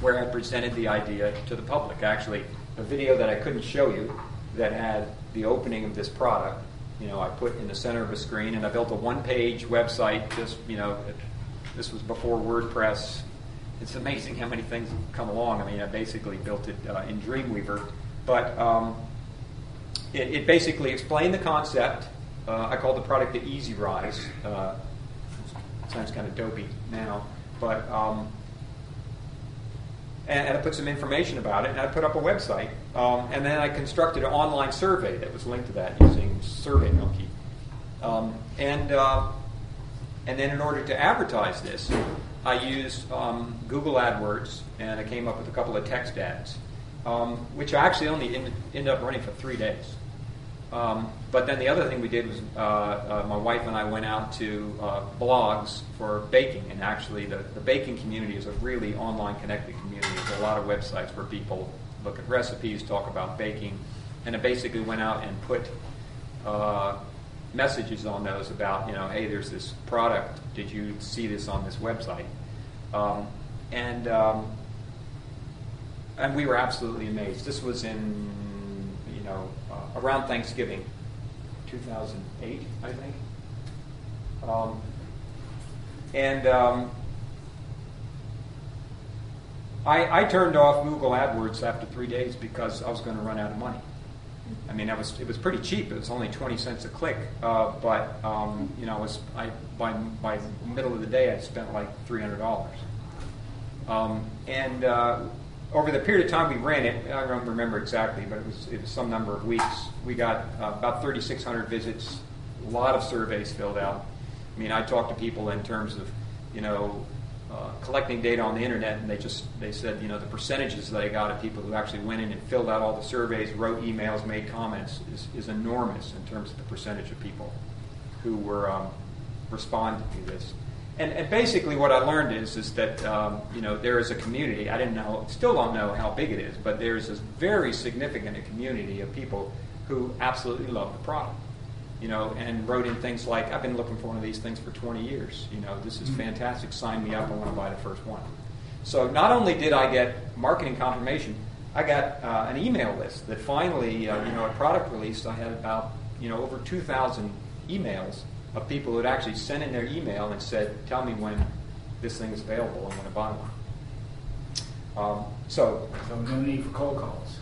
where I presented the idea to the public. Actually, a video that I couldn't show you that had the opening of this product. You know, I put in the center of a screen, and I built a one-page website. Just you know, this was before WordPress. It's amazing how many things have come along. I mean, I basically built it uh, in Dreamweaver, but um, it, it basically explained the concept. Uh, I called the product the Easy Rise. Uh, sounds kind of dopey now, but um, and, and I put some information about it, and I put up a website, um, and then I constructed an online survey that was linked to that using SurveyMonkey, um, and uh, and then in order to advertise this, I used um, Google AdWords, and I came up with a couple of text ads, um, which I actually only ended, up running for three days. Um, but then the other thing we did was uh, uh, my wife and I went out to uh, blogs for baking, and actually the, the baking community is a really online connected community. There's a lot of websites where people look at recipes, talk about baking, and I basically went out and put uh, messages on those about, you know, hey, there's this product. Did you see this on this website? Um, and um, and we were absolutely amazed. This was in, you know, uh, around Thanksgiving, 2008, I think. Um, and um, I, I turned off Google AdWords after three days because I was going to run out of money. I mean, was it was pretty cheap. It was only twenty cents a click. Uh, but um, you know, it was I by by middle of the day I spent like three hundred dollars. Um, and uh, over the period of time we ran it, I don't remember exactly, but it was it was some number of weeks. We got uh, about thirty six hundred visits, a lot of surveys filled out. I mean, I talked to people in terms of you know uh, collecting data on the internet, and they just they said you know the percentages that I got of people who actually went in and filled out all the surveys, wrote emails, made comments is, is enormous in terms of the percentage of people who were um, responding to this. And, and basically, what I learned is is that um, you know there is a community. I didn't know, still don't know how big it is, but there is a very significant community of people who absolutely love the product you know, and wrote in things like, I've been looking for one of these things for 20 years. You know, this is fantastic. Sign me up. I want to buy the first one. So not only did I get marketing confirmation, I got uh, an email list that finally, uh, you know, at product release, I had about, you know, over 2,000 emails of people who had actually sent in their email and said, tell me when this thing is available, I'm going to buy one. Um, so So no need for cold calls.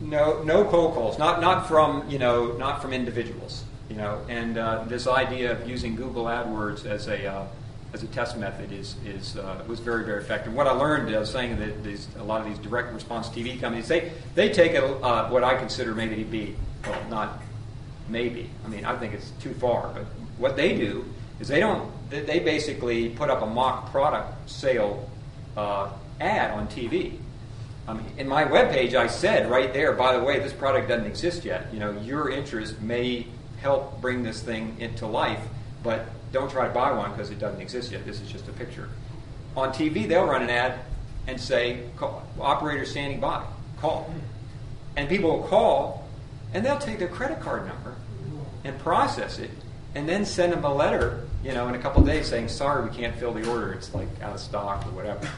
no, no cold calls, not not from you know not from individuals, you know. And uh, this idea of using Google AdWords as a uh, as a test method is is uh, was very very effective. What I learned uh, saying that these a lot of these direct response TV companies they they take it uh, what I consider maybe to be well not maybe I mean I think it's too far, but what they do is they don't they, basically put up a mock product sale uh, ad on TV. Um, in my webpage, I said right there, by the way, this product doesn't exist yet. You know, your interest may help bring this thing into life, but don't try to buy one because it doesn't exist yet. This is just a picture. On TV, they'll run an ad and say, call, operator standing by, call. And people will call, and they'll take their credit card number and process it, and then send them a letter, you know, in a couple of days saying, sorry, we can't fill the order. It's like out of stock or whatever.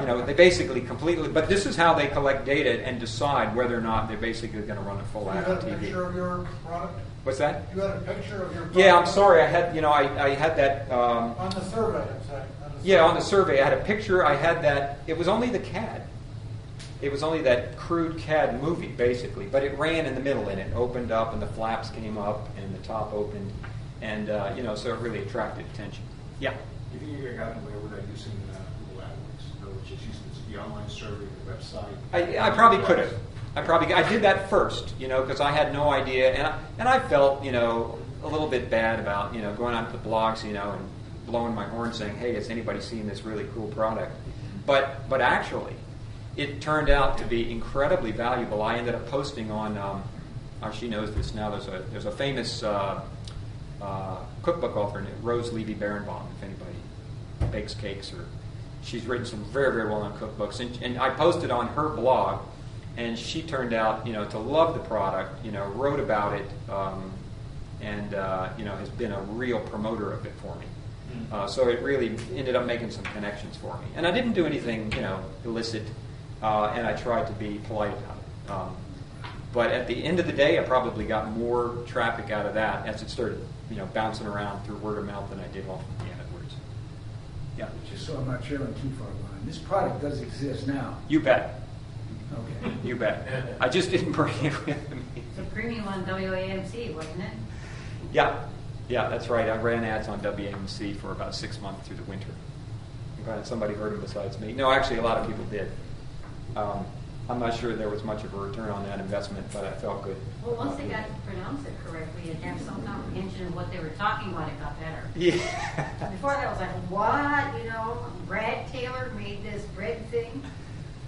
you know, they basically completely, but this is how they collect data and decide whether or not they're basically going to run a full You ad on a picture TV. of your product? What's that? You had a picture of your product? Yeah, I'm sorry. I had, you know, I, I had that. Um, On the survey, I'm saying. yeah, on the survey, I had a picture. I had that. It was only the CAD. It was only that crude CAD movie, basically, but it ran in the middle and it opened up and the flaps came up and the top opened, and uh, you know, so it really attracted attention. Yeah. Do you think you could have gotten away without using uh, Google AdWords? In other words, just use the- the online survey, the website? I, I probably could have. I probably I did that first, you know, because I had no idea, and I, and I felt, you know, a little bit bad about, you know, going out to the blogs, you know, and blowing my horn saying, "Hey, has anybody seen this really cool product?" But but actually, it turned out to be incredibly valuable. I ended up posting on. Um, oh, she knows this now. There's a there's a famous uh, uh, cookbook author, named Rose Levy Beranbaum. If anybody bakes cakes or she's written some very very well known cookbooks, and, and I posted on her blog, and she turned out you know to love the product. You know, wrote about it, um, and uh, you know has been a real promoter of it for me. Uh, so it really ended up making some connections for me, and I didn't do anything you know illicit, uh, and I tried to be polite about it. Um, but at the end of the day, I probably got more traffic out of that as it started, you know, bouncing around through word of mouth than I did off of the AdWords. Yeah, Just so I'm not trailing too far behind. This product does exist now. you bet, Okay. you bet. I just didn't bring it with me. It's a premium on WAMC, wasn't it? Yeah, yeah, that's right. I ran ads on WAMC for about six months through the winter. I'm glad somebody heard them besides me. No, actually, a lot of people did. Um, I'm not sure there was much of a return on that investment, but I felt good. Well, once they got to pronounce it correctly and have some comprehension of what they were talking about, it got better. Yeah. Before that I was like, what, you know, Brad Taylor made this bread thing.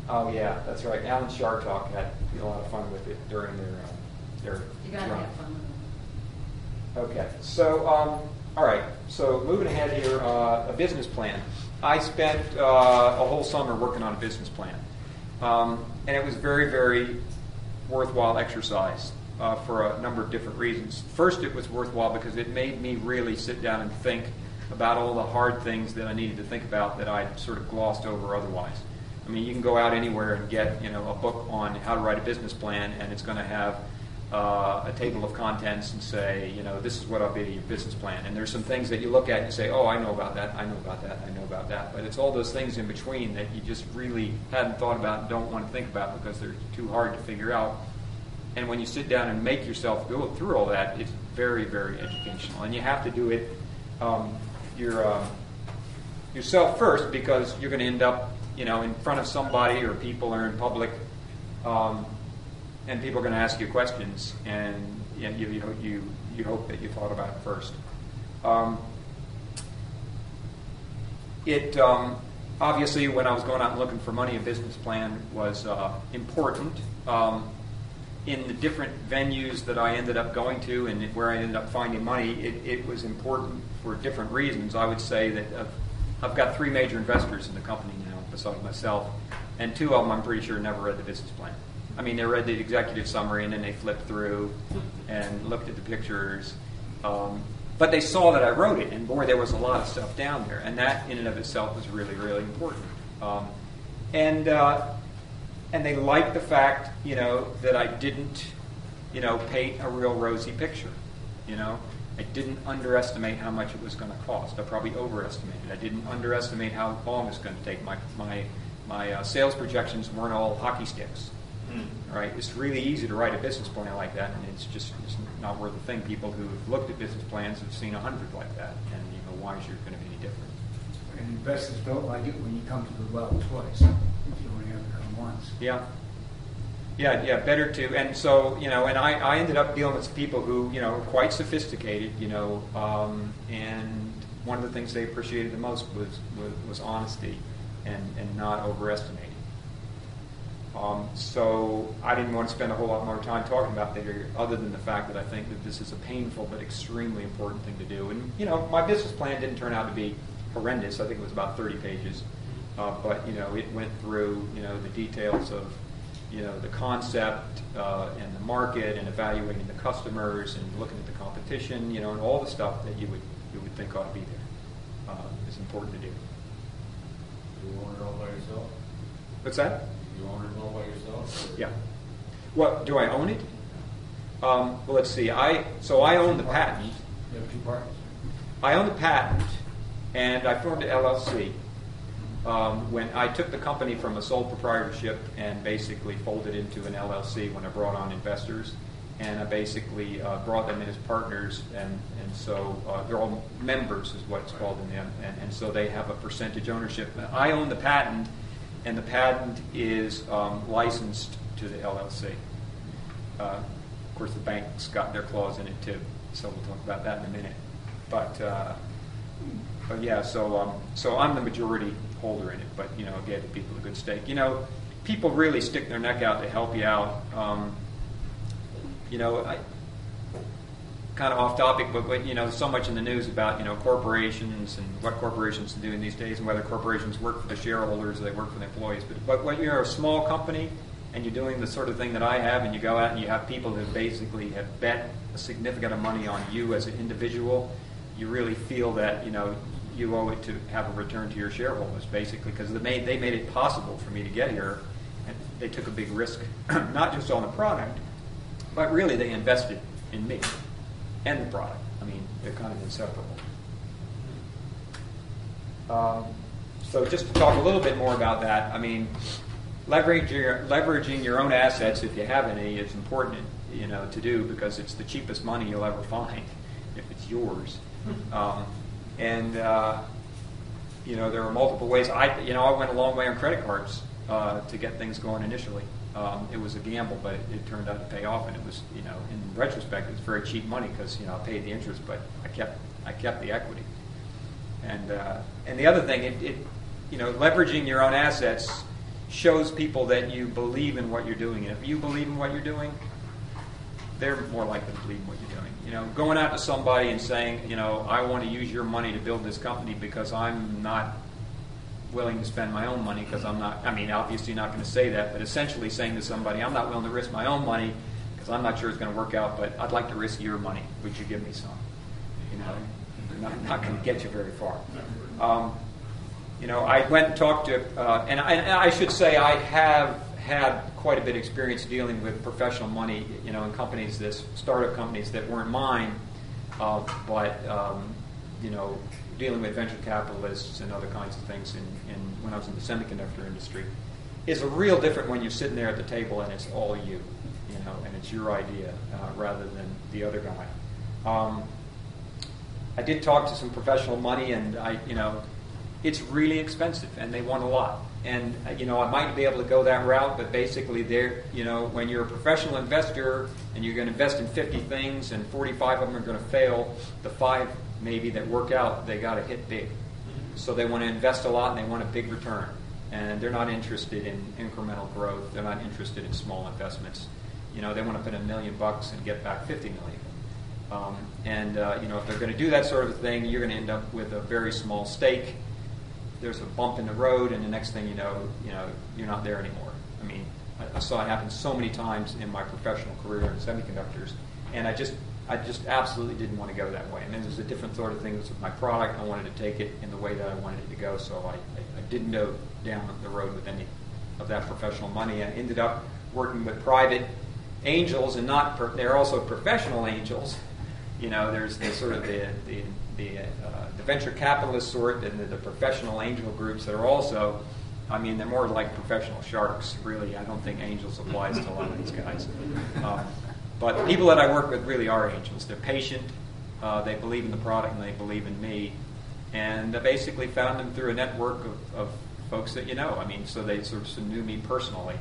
Oh yeah, that's right. Alan Chartock had a lot of fun with it during their uh, their You gotta have fun with it. Okay, so um, all right. So moving ahead here, uh, a business plan. I spent uh, a whole summer working on a business plan, um, and it was very, very worthwhile exercise uh, for a number of different reasons. First, it was worthwhile because it made me really sit down and think about all the hard things that I needed to think about that I'd sort of glossed over otherwise. I mean, you can go out anywhere and get you know a book on how to write a business plan, and it's going to have uh, a table of contents and say, you know, this is what I'll be your business plan. And there's some things that you look at and you say, oh, I know about that, I know about that, I know about that. But it's all those things in between that you just really hadn't thought about and don't want to think about because they're too hard to figure out. And when you sit down and make yourself go through all that, it's very, very educational. And you have to do it um, your, uh, yourself first because you're going to end up, you know, in front of somebody or people or in public. Um, and people are going to ask you questions, and you, you, you, you, you hope that you thought about it first. Um, it um, obviously, when I was going out and looking for money, a business plan was uh, important. Um, in the different venues that I ended up going to and where I ended up finding money, it, it was important for different reasons. I would say that I've, I've got three major investors in the company now, besides myself, and two of them I'm pretty sure never read the business plan. I mean, they read the executive summary and then they flipped through and looked at the pictures. Um, but they saw that I wrote it, and boy, there was a lot of stuff down there, and that in and of itself was really, really important. Um, and uh, and they liked the fact, you know, that I didn't, you know, paint a real rosy picture. You know, I didn't underestimate how much it was going to cost. I probably overestimated. I didn't underestimate how long it's going to take. My my my uh, sales projections weren't all hockey sticks. Right? It's really easy to write a business plan like that, and it's just it's not worth a thing. People who have looked at business plans have seen a hundred like that, and you know why is it going to be any different? And investors don't like it when you come to the well twice, if you only have to come once. Yeah. Yeah, yeah, better to, and so, you know, and I, I ended up dealing with people who, you know, were quite sophisticated, you know, um, and one of the things they appreciated the most was, was, was honesty and, and not overestimating. Um, so I didn't want to spend a whole lot more time talking about that other than the fact that I think that this is a painful but extremely important thing to do. And, you know, my business plan didn't turn out to be horrendous. I think it was about 30 pages. Uh, but, you know, it went through, you know, the details of, you know, the concept uh, and the market and evaluating the customers and looking at the competition, you know, and all the stuff that you would, you would think ought to be there uh, is important to do. You own it all by yourself? What's that? You own it all by yourself? Yeah. What, do I own it? Um, well, let's see. I, so I own the patent. You have two partners. I own the patent, and I formed an LLC. Um, when I took the company from a sole proprietorship and basically folded into an LLC when I brought on investors, and I basically uh, brought them in as partners, and, and so uh, they're all members, is what it's called in them, and, and so they have a percentage ownership. I own the patent, and the patent is um, licensed to the LLC. Uh, of course, the bank's got their clause in it too, so we'll talk about that in a minute. But, uh, but yeah, so um, so I'm the majority holder in it, but you know, gave the people a good stake. You know, people really stick their neck out to help you out. Um, you know, I, kind of off topic, but, but you know, so much in the news about you know corporations and what corporations are doing these days, and whether corporations work for the shareholders or they work for the employees. But but when you're a small company and you're doing the sort of thing that I have, and you go out and you have people who basically have bet a significant amount of money on you as an individual, you really feel that you know you owe it to have a return to your shareholders, basically, because they made they made it possible for me to get here, and they took a big risk, not just on the product, but really they invested in me and the product. I mean, they're kind of inseparable. Um, so just to talk a little bit more about that, I mean, leveraging your, leveraging your own assets, if you have any, is important, you know, to do because it's the cheapest money you'll ever find if it's yours. Um, and uh, you know, there are multiple ways. I, you know, I went a long way on credit cards uh, to get things going initially. Um, it was a gamble, but it, it turned out to pay off, and it was, you know, in retrospect, it was very cheap money because you know I paid the interest, but I kept I kept the equity. And uh, and the other thing, it, it you know, leveraging your own assets shows people that you believe in what you're doing. And if you believe in what you're doing, they're more likely to believe in what you're doing. You know, going out to somebody and saying, you know, I want to use your money to build this company because I'm not willing to spend my own money because I'm not, I mean, obviously not going to say that, but essentially saying to somebody, I'm not willing to risk my own money because I'm not sure it's going to work out, but I'd like to risk your money. Would you give me some? You know, not, not going to get you very far. Um, you know, I went and talked to, uh, and, I, and I should say I have had quite a bit of experience dealing with professional money, you know, in companies, this startup companies that weren't mine, uh, but um, you know, dealing with venture capitalists and other kinds of things. In, in when I was in the semiconductor industry, is a real different when you're sitting there at the table and it's all you, you know, and it's your idea uh, rather than the other guy. Um, I did talk to some professional money, and I, you know, it's really expensive, and they want a lot. And uh, you know, I might be able to go that route, but basically, they're, you know, when you're a professional investor and you're going to invest in 50 things, and 45 of them are going to fail, the five maybe that work out, they got to hit big. So they want to invest a lot, and they want a big return. And they're not interested in incremental growth. They're not interested in small investments. You know, they want to put a million bucks and get back 50 million. Um, and uh, you know, if they're going to do that sort of thing, you're going to end up with a very small stake. There's a bump in the road, and the next thing you know, you know, you're not there anymore. I mean, I, I saw it happen so many times in my professional career in semiconductors, and I just, I just absolutely didn't want to go that way. And then there's a different sort of things with my product. I wanted to take it in the way that I wanted it to go, so I, I, I didn't know, down the road with any of that professional money. I ended up working with private angels, and not they're also professional angels. You know, there's the sort of the the the, uh, the venture capitalist sort, and the, the professional angel groups that are also. I mean, they're more like professional sharks, really. I don't think angels applies to a lot of these guys. Um, but people that I work with really are angels. They're patient, uh, they believe in the product, and they believe in me. And I basically found them through a network of, of folks that you know. I mean, so they sort of knew me personally,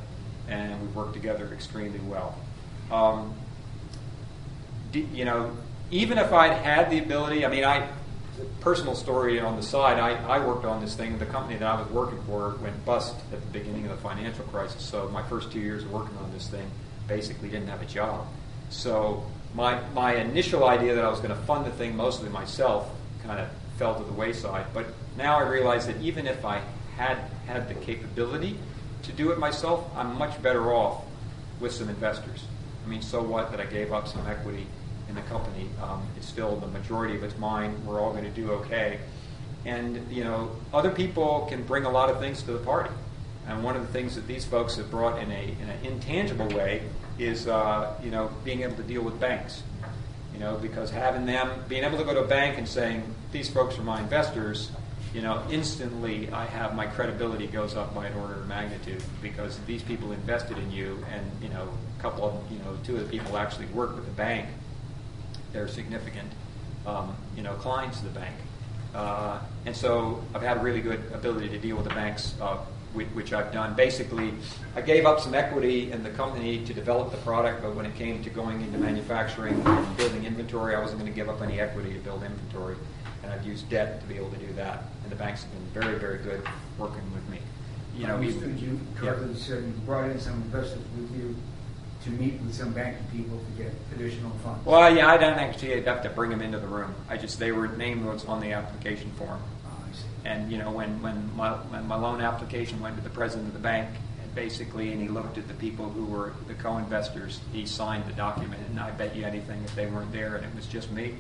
and we worked together extremely well. Um, you know, even if I'd had the ability, I mean, I personal story on the side, I, I worked on this thing. The company that I was working for went bust at the beginning of the financial crisis. So my first two years of working on this thing basically didn't have a job. So my, my initial idea that I was going to fund the thing mostly myself kind of fell to the wayside. But now I realize that even if I had had the capability to do it myself, I'm much better off with some investors. I mean, so what that I gave up some equity in the company. Um, it's still the majority of it's mine. We're all going to do okay. And, you know, other people can bring a lot of things to the party. And one of the things that these folks have brought in, a, in an intangible way is, uh, you know, being able to deal with banks. You know, because having them, being able to go to a bank and saying, these folks are my investors, you know, instantly I have my credibility goes up by an order of magnitude because these people invested in you, and you know, a couple of you know, two of the people actually work with the bank, they're significant, um, you know, clients of the bank. Uh, and so I've had a really good ability to deal with the banks, uh, which, which, I've done. Basically, I gave up some equity in the company to develop the product, but when it came to going into manufacturing and building inventory, I wasn't going to give up any equity to build inventory. And I've used debt to be able to do that. And the banks have been very, very good working with me. You know, even, you correctly yeah. said you brought in some investors with you to meet with some banking people to get additional funds? Well, yeah, I don't actually have to bring them into the room. I just they were named what's on the application form. See. And you know, when when my when my loan application went to the president of the bank, and basically, and he looked at the people who were the co-investors, he signed the document. And I bet you anything, if they weren't there and it was just me,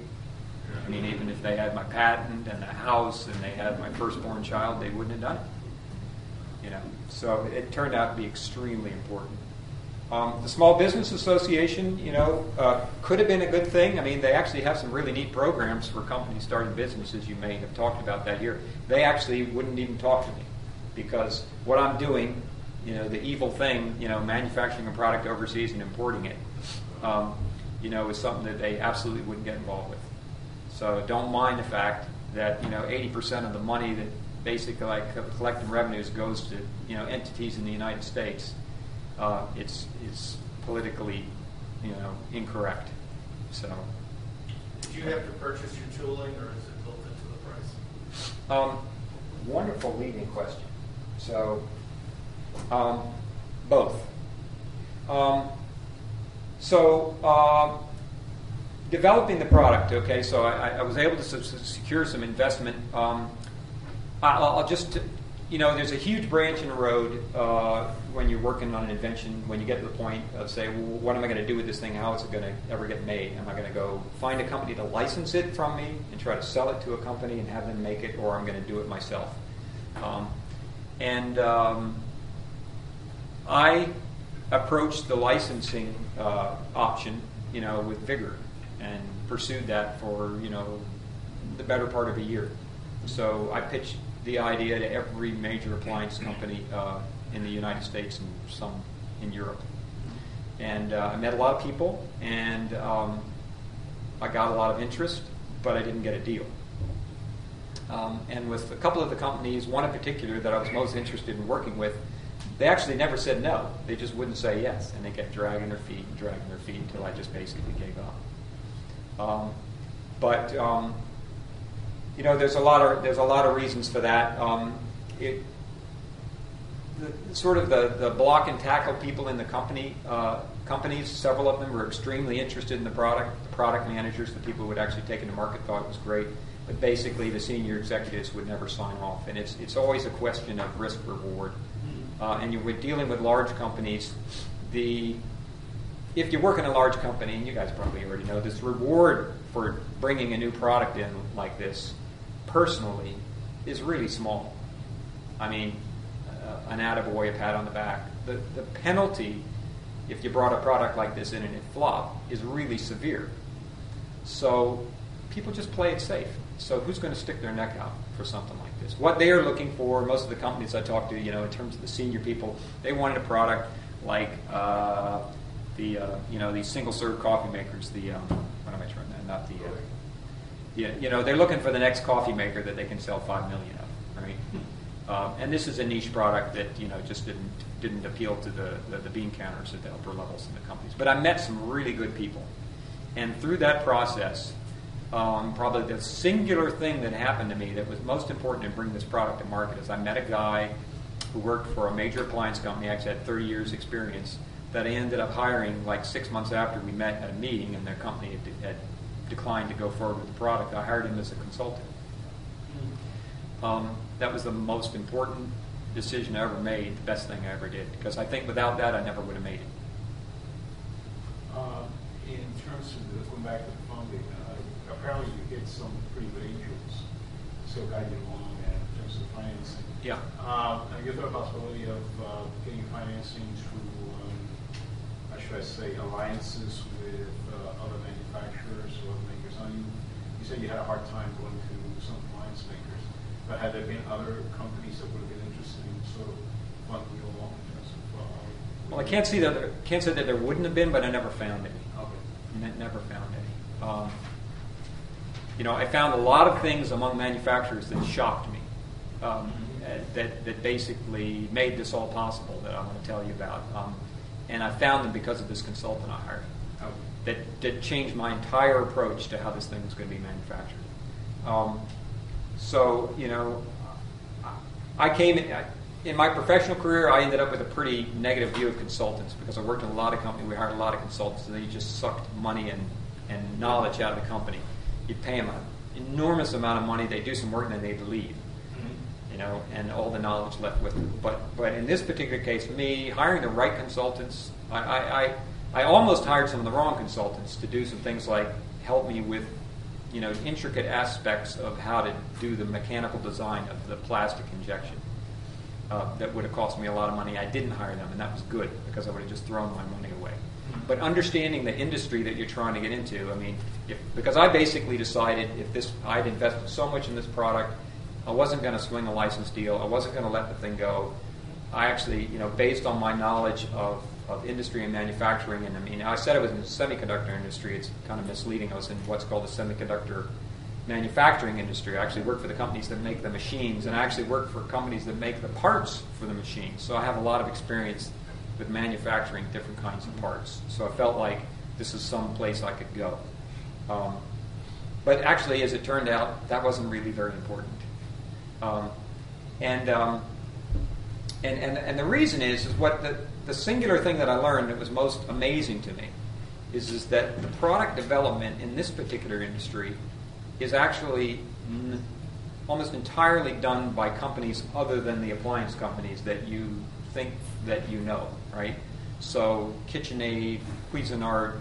I mean, even if they had my patent and the house and they had my firstborn child, they wouldn't have done it. You know, so it turned out to be extremely important. Um, the Small Business Association, you know, uh, could have been a good thing. I mean, they actually have some really neat programs for companies starting businesses. You may have talked about that here. They actually wouldn't even talk to me because what I'm doing, you know, the evil thing, you know, manufacturing a product overseas and importing it, um, you know, is something that they absolutely wouldn't get involved with. So don't mind the fact that you know 80% of the money that basically like collecting revenues goes to you know entities in the United States uh, it's it's politically, you know, incorrect. So. Did you have to purchase your tooling, or is it built into the price? Um, wonderful leading question. So, um, both. Um, so, uh, developing the product, okay, so I, I was able to secure some investment. Um, I'll, I'll, just you know, there's a huge branch in the road uh, when you're working on an invention. When you get to the point of say, well, what am I going to do with this thing? How is it going to ever get made? Am I going to go find a company to license it from me and try to sell it to a company and have them make it, or I'm going to do it myself? Um, and um, I approached the licensing uh, option, you know, with vigor and pursued that for you know the better part of a year. So I pitched the idea to every major appliance company uh, in the United States and some in Europe. And uh, I met a lot of people, and um, I got a lot of interest, but I didn't get a deal. Um, and with a couple of the companies, one in particular that I was most interested in working with, they actually never said no. They just wouldn't say yes, and they kept dragging their feet and dragging their feet until I just basically gave up. Um, but um, you know, there's a lot of there's a lot of reasons for that. Um, it, the, sort of the, the block and tackle people in the company uh, companies, several of them were extremely interested in the product. The product managers, the people who would actually take it to market, thought it was great. But basically, the senior executives would never sign off, and it's it's always a question of risk reward. Uh, and you're dealing with large companies. The if you work in a large company, and you guys probably already know this, reward for bringing a new product in like this personally is really small. I mean, an attaboy, a pat on the back. The, the penalty, if you brought a product like this in and it flopped, is really severe. So people just play it safe. So who's going to stick their neck out for something like this? What they are looking for, most of the companies I talk to, you know, in terms of the senior people, they wanted a product like uh, the, uh, you know, these single serve coffee makers. The um, what am I trying to? Not the. Yeah, you know, they're looking for the next coffee maker that they can sell five million of, right? Um, and this is a niche product that you know just didn't didn't appeal to the, the, the bean counters at the upper levels in the companies. But I met some really good people, and through that process, um, probably the singular thing that happened to me that was most important in bringing this product to market is I met a guy who worked for a major appliance company, actually had 30 years experience, that I ended up hiring like six months after we met at a meeting and their company had, had declined to go forward with the product. I hired him as a consultant. Um, that was the most important decision I ever made, the best thing I ever did, because I think without that I never would have made it. Uh, In terms of, the- going back to the funding, uh, apparently you hit some pretty good angels, so guide you along in terms of financing. Yeah. Uh, Have you thought possibility of uh, getting financing through, um, how should I say, alliances with uh, other manufacturers or other makers? I mean, you said you had a hard time going to some appliance makers, but had there been other companies that would have been interested in sort of funding you along in terms of? uh, Well, I can't see that there, can't say that there wouldn't have been, but I never found any. Okay. Ne- never found any. Um, you know, I found a lot of things among manufacturers that shocked me, um, that, that basically made this all possible that I want to tell you about. Um, and I found them because of this consultant I hired. That, that changed my entire approach to how this thing was going to be manufactured. Um, so, you know, I came in, I- in my professional career, I ended up with a pretty negative view of consultants because I worked in a lot of companies. We hired a lot of consultants, and they just sucked money and, and knowledge out of the company. You pay them an enormous amount of money, they do some work, and then they leave. You know, and all the knowledge left with them. But but in this particular case, me hiring the right consultants, I, I, I, I almost hired some of the wrong consultants to do some things like help me with you know, intricate aspects of how to do the mechanical design of the plastic injection. Uh, that would have cost me a lot of money. I didn't hire them, and that was good because I would have just thrown my money away. But understanding the industry that you're trying to get into, I mean, if, because I basically decided if this, I'd invested so much in this product, I wasn't going to swing a license deal. I wasn't going to let the thing go. I actually, you know, based on my knowledge of, of industry and manufacturing, and I mean, I said it was in the semiconductor industry. It's kind of misleading. I was in what's called the semiconductor manufacturing industry. I actually work for the companies that make the machines, and I actually work for companies that make the parts for the machines. So I have a lot of experience with manufacturing different kinds of parts. So I felt like this is some place I could go. Um, but actually, as it turned out, that wasn't really very important. Um, and, um, and, and, and the reason is, is what the, the singular thing that I learned that was most amazing to me is, is that the product development in this particular industry is actually n- almost entirely done by companies other than the appliance companies that you think that you know, right? So KitchenAid, Cuisinart,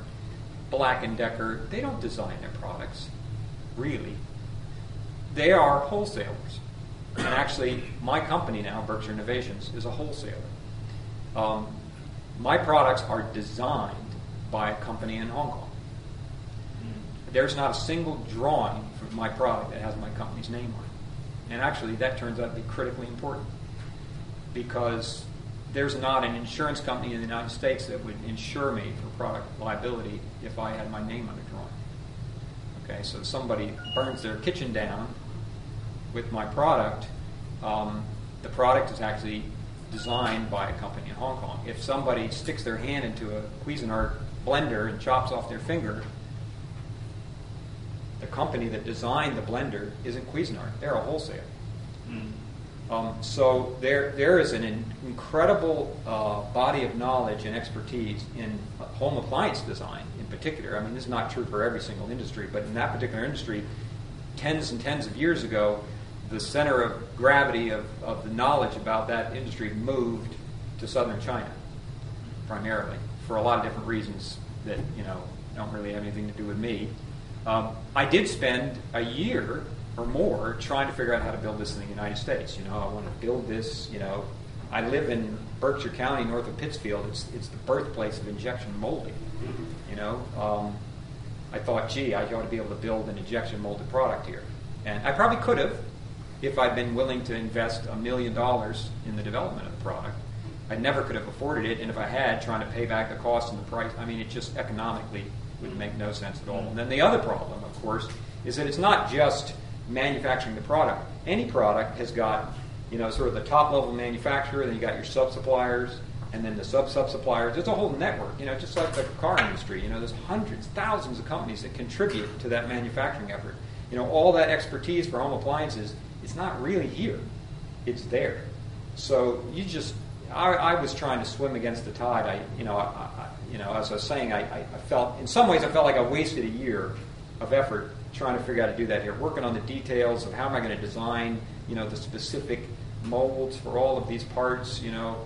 Black & Decker, they don't design their products, really. They are wholesalers. And actually, my company now, Berkshire Innovations, is a wholesaler. Um, my products are designed by a company in Hong Kong. There's not a single drawing for my product that has my company's name on it. And actually, that turns out to be critically important because there's not an insurance company in the United States that would insure me for product liability if I had my name on a drawing. Okay, so somebody burns their kitchen down with my product, um, the product is actually designed by a company in Hong Kong. If somebody sticks their hand into a Cuisinart blender and chops off their finger, the company that designed the blender isn't Cuisinart. They're a wholesaler. Um, so there, there is an in- incredible uh, body of knowledge and expertise in home appliance design in particular. I mean, this is not true for every single industry, but in that particular industry, tens and tens of years ago, the center of gravity of, of the knowledge about that industry moved to southern China, primarily, for a lot of different reasons that, you know, don't really have anything to do with me. Um, I did spend a year or more trying to figure out how to build this in the United States. You know, I want to build this, you know, I live in Berkshire County, north of Pittsfield. It's, it's the birthplace of injection molding. You know, um, I thought, gee, I ought to be able to build an injection molded product here. And I probably could have if I'd been willing to invest a million dollars in the development of the product. I never could have afforded it, and if I had, trying to pay back the cost and the price, I mean, it just economically would make no sense at all. And then the other problem, of course, is that it's not just manufacturing the product. Any product has got, you know, sort of the top level manufacturer, then you got your sub suppliers, and then the sub sub suppliers. There's a whole network, you know, just like the car industry. You know, there's hundreds, thousands of companies that contribute to that manufacturing effort. You know, all that expertise for home appliances, it's not really here. It's there. So you just I, I, was trying to swim against the tide. I, you know, I, I, you know, as I was saying, I, I, felt in some ways I felt like I wasted a year of effort trying to figure out how to do that here, working on the details of how am I going to design, you know, the specific molds for all of these parts, you know.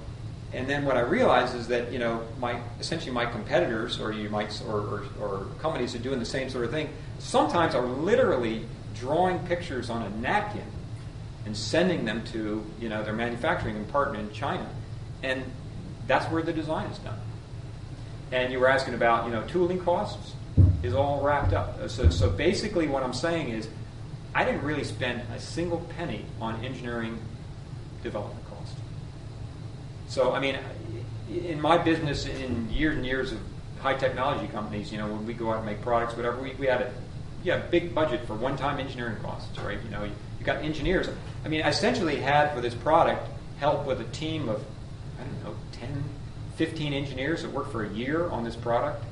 And then what I realized is that you know my essentially my competitors or you might or, or, or companies are doing the same sort of thing. Sometimes are literally drawing pictures on a napkin and sending them to you know their manufacturing partner in China and that's where the design is done. And you were asking about, you know, tooling costs is all wrapped up. So, so basically, what I'm saying is, I didn't really spend a single penny on engineering development cost. So, I mean, in my business, in years and years of high technology companies, you know, when we go out and make products, whatever, we, we had a yeah, big budget for one-time engineering costs, right? You know, you, you got engineers. I mean, I essentially had for this product help with a team of I don't know, 10, 15 engineers that worked for a year on this product,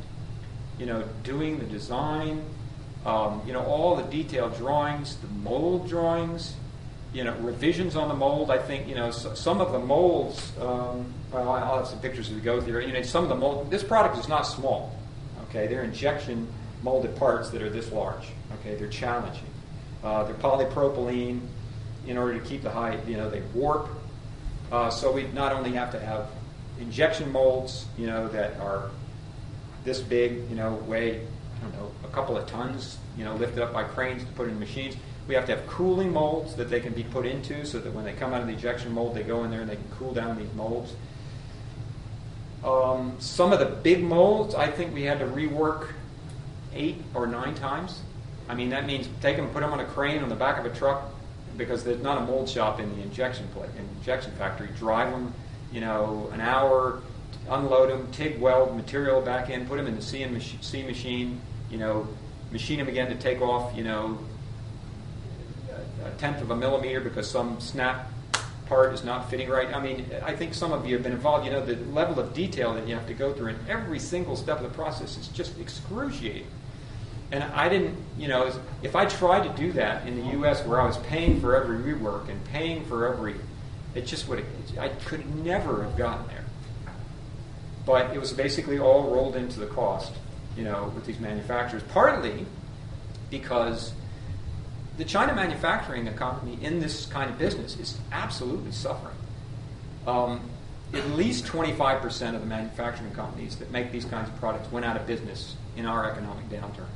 you know, doing the design, um, you know, all the detailed drawings, the mold drawings, you know, revisions on the mold. I think, you know, so, some of the molds, um, well, I'll have some pictures as we go through. You know, some of the mold, this product is not small, okay? They're injection molded parts that are this large, okay? They're challenging. Uh, they're polypropylene in order to keep the height, you know, they warp uh, so we not only have to have injection molds, you know, that are this big, you know, weigh, I don't know, a couple of tons, you know, lifted up by cranes to put in machines. We have to have cooling molds that they can be put into so that when they come out of the injection mold, they go in there and they can cool down these molds. Um, some of the big molds, I think we had to rework eight or nine times. I mean, that means take them, put them on a crane on the back of a truck, because there's not a mold shop in the injection plate, injection factory. Drive them, you know, an hour, unload them, TIG weld material back in, put them in the C, mach- C machine, you know, machine them again to take off, you know, a tenth of a millimeter because some snap part is not fitting right. I mean, I think some of you have been involved. You know, the level of detail that you have to go through in every single step of the process is just excruciating. And I didn't, you know, if I tried to do that in the U.S. where I was paying for every rework and paying for every, it just would, I could never have gotten there. But it was basically all rolled into the cost, you know, with these manufacturers. Partly because the China manufacturing economy in this kind of business is absolutely suffering. Um, at least 25% of the manufacturing companies that make these kinds of products went out of business in our economic downturn.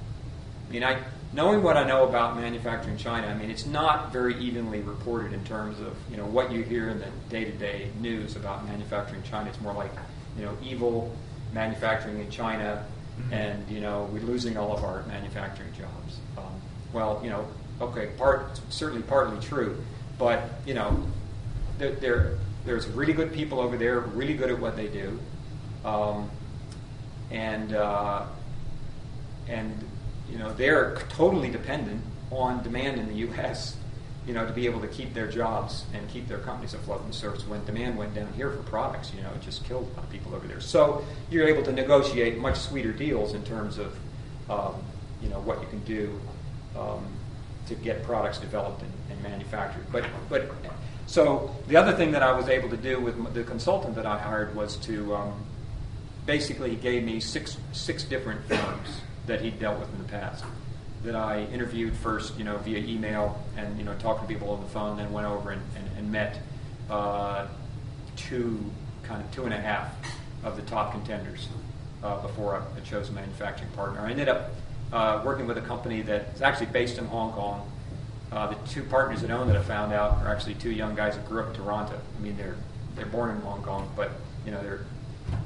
I mean, I, knowing what I know about manufacturing China, I mean, it's not very evenly reported in terms of you know what you hear in the day-to-day news about manufacturing China. It's more like you know evil manufacturing in China, mm-hmm. and you know we're losing all of our manufacturing jobs. Um, well, you know, okay, part certainly partly true, but you know, there, there there's really good people over there, really good at what they do, um, and uh, and you know, they're totally dependent on demand in the U.S. You know, to be able to keep their jobs and keep their companies afloat and serve. When demand went down here for products, you know, it just killed a lot of people over there. So you're able to negotiate much sweeter deals in terms of, um, you know, what you can do um, to get products developed and, and manufactured. But, but so the other thing that I was able to do with the consultant that I hired was to um, basically gave me six six different firms that he'd dealt with in the past. That I interviewed first, you know, via email and you know talking to people on the phone, then went over and, and, and met uh, two kind of two and a half of the top contenders uh, before I chose a manufacturing partner. I ended up uh, working with a company that's actually based in Hong Kong. Uh, the two partners that own it, I found out, are actually two young guys that grew up in Toronto. I mean, they're they're born in Hong Kong, but you know they're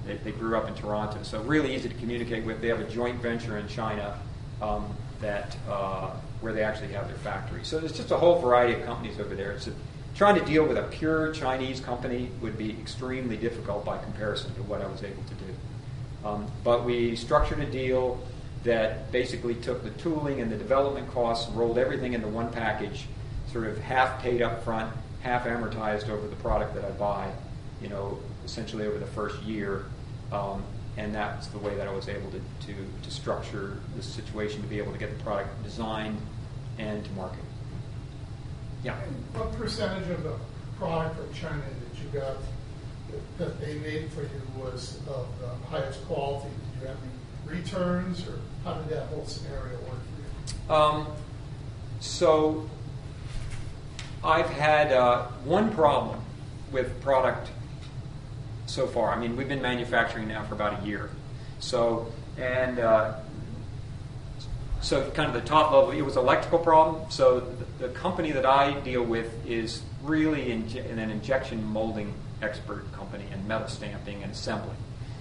they, they grew up in Toronto, so really easy to communicate with. They have a joint venture in China um, that uh, where they actually have their factory. So there's just a whole variety of companies over there. It's a, trying to deal with a pure Chinese company would be extremely difficult by comparison to what I was able to do. Um, but we structured a deal that basically took the tooling and the development costs, rolled everything into one package, sort of half paid up front, half amortized over the product that I buy, you know, essentially over the first year. Um, and that's the way that I was able to, to, to structure the situation to be able to get the product designed and to market. Yeah. And What percentage of the product from China that you got that- that they made for you was of the highest quality? Did you have any returns, or how did that whole scenario work for you? Um, so I've had uh, one problem with product so far. I mean, we've been manufacturing now for about a year. So, and uh, so kind of the top level, it was electrical problem. So the, the company that I deal with is really in an injection molding expert company and metal stamping and assembly.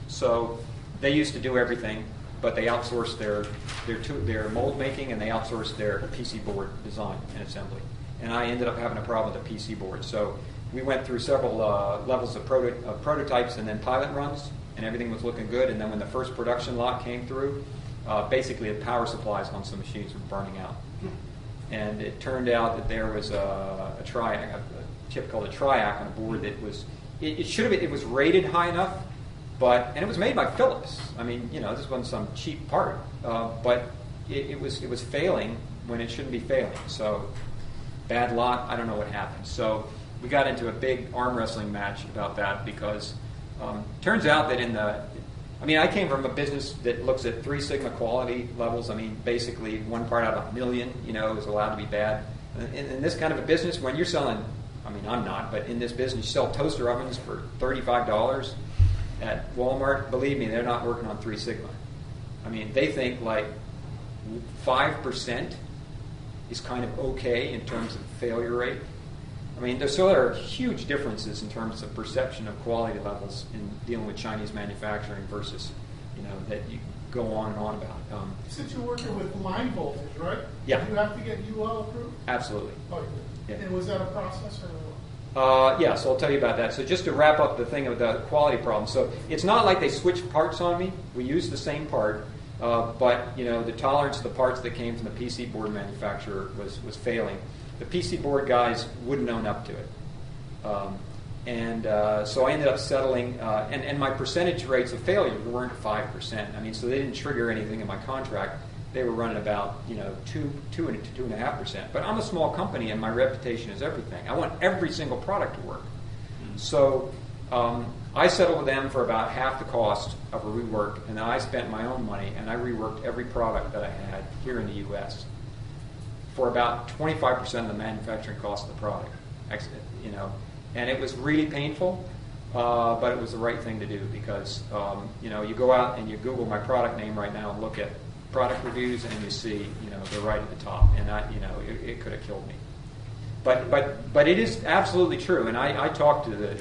So they used to do everything, but they outsourced their their, to, their mold making and they outsourced their PC board design and assembly. And I ended up having a problem with the PC board. So we went through several uh, levels of, proto- of prototypes and then pilot runs, and everything was looking good. And then when the first production lot came through, uh, basically the power supplies on some machines were burning out. And it turned out that there was a, a, a, a chip called a triac on a board that was, it, it should have been, it was rated high enough, but, and it was made by Philips. I mean, you know, this wasn't some cheap part, uh, but it, it, was, it was failing when it shouldn't be failing. So, bad lot, I don't know what happened. So, we got into a big arm wrestling match about that because um, turns out that in the I mean, I came from a business that looks at three sigma quality levels. I mean, basically one part out of a million, you know, is allowed to be bad. In, in this kind of a business, when you're selling, I mean, I'm not, but in this business, you sell toaster ovens for $35 at Walmart. Believe me, they're not working on three sigma. I mean, they think like 5% is kind of okay in terms of failure rate. I mean, there, so there are huge differences in terms of perception of quality levels in dealing with Chinese manufacturing versus, you know, that you go on and on about. Um, Since you're working with line voltage, right? Yeah. Do you have to get UL approved? absolutely. Oh, you did. Yeah. And was that a process or? Uh, yeah, so I'll tell you about that. So just to wrap up the thing of the quality problem. So it's not like they switched parts on me. We used the same part, uh, but you know the tolerance of the parts that came from the PC board manufacturer was was failing. The PC board guys wouldn't own up to it. Um, and uh, so I ended up settling, uh, and, and my percentage rates of failure weren't 5%. I mean, so they didn't trigger anything in my contract. They were running about, you know, 2, 2 and 2.5%. But I'm a small company and my reputation is everything. I want every single product to work. So um, I settled with them for about half the cost of a rework, and then I spent my own money and I reworked every product that I had here in the U.S. for about 25% of the manufacturing cost of the product. You know, and it was really painful, uh, but it was the right thing to do because um, you know you go out and you Google my product name right now and look at product reviews, and you see you know they're right at the top, and I, you know it, it could have killed me. But but but it is absolutely true, and I, I talked to the,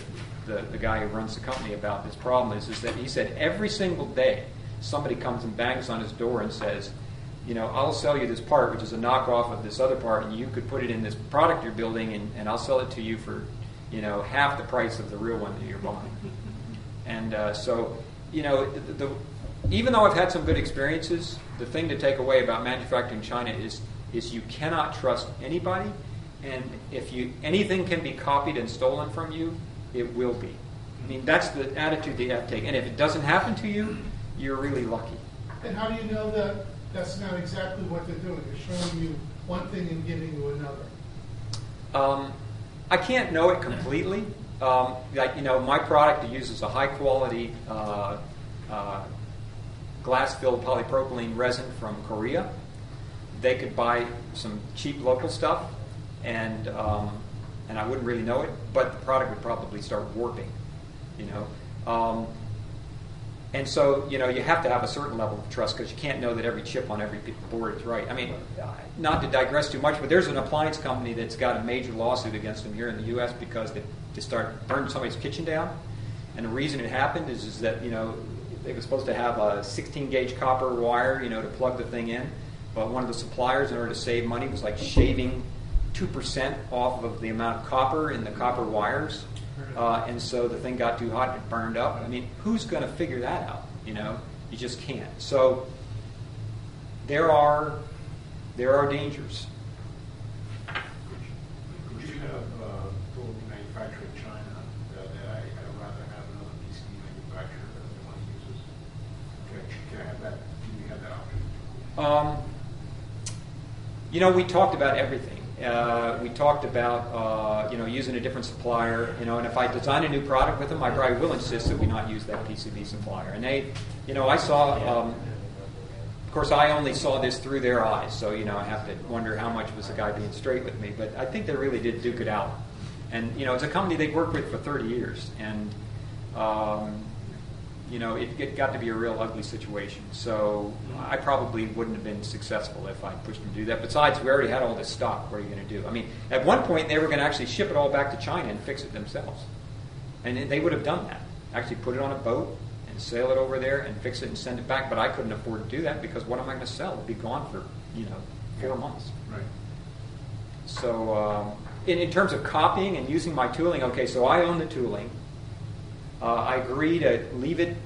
the the guy who runs the company about this problem. Is is that he said every single day somebody comes and bangs on his door and says, you know, I'll sell you this part, which is a knockoff of this other part, and you could put it in this product you're building, and, and I'll sell it to you for, you know, half the price of the real one that you're buying. And uh, so, you know, the, the, even though I've had some good experiences, the thing to take away about manufacturing China is is you cannot trust anybody, and if you anything can be copied and stolen from you, it will be. I mean, that's the attitude that you have to take. And if it doesn't happen to you, you're really lucky. And how do you know that that's not exactly what they're doing? They're showing you one thing and giving you another. Um, I can't know it completely. Um, like you know, my product uses a high quality uh, uh, glass filled polypropylene resin from Korea. They could buy some cheap local stuff, and um, and I wouldn't really know it, but the product would probably start warping. You know. And so, you know, you have to have a certain level of trust because you can't know that every chip on every board is right. I mean, not to digress too much, but there's an appliance company that's got a major lawsuit against them here in the U.S. because the to start burning somebody's kitchen down. And the reason it happened is, is that you know they were supposed to have a 16 gauge copper wire, you know, to plug the thing in. But one of the suppliers, in order to save money, was like shaving two percent off of the amount of copper in the copper wires, uh, and so the thing got too hot and it burned up. I mean, who's going to figure that out? You know, you just can't. So there are there are dangers. Would you have uh, tool manufactured in China that that I, I'd rather have another manufacturer that the one uses? Can I, can I have that, you have that option? Um, you know, we talked about everything. Uh, we talked about uh, you know using a different supplier. You know, and if I design a new product with them, I probably will insist that we not use that PCB supplier. And they, you know, I saw. Um, of course, I only saw this through their eyes, so you know I have to wonder how much was the guy being straight with me. But I think they really did duke it out. And you know, it's a company they've worked with for 30 years, and um, you know, it, got to be a real ugly situation. So I probably wouldn't have been successful if I pushed them to do that. Besides, we already had all this stock. What are you going to do? I mean, at one point they were going to actually ship it all back to China and fix it themselves, and they would have done that. Actually, put it on a boat and sail it over there and fix it and send it back. But I couldn't afford to do that because what am I going to sell? It'd be gone for you know four months. Right. So, um, in, in terms of copying and using my tooling, okay, so I own the tooling. Uh, I agree to leave it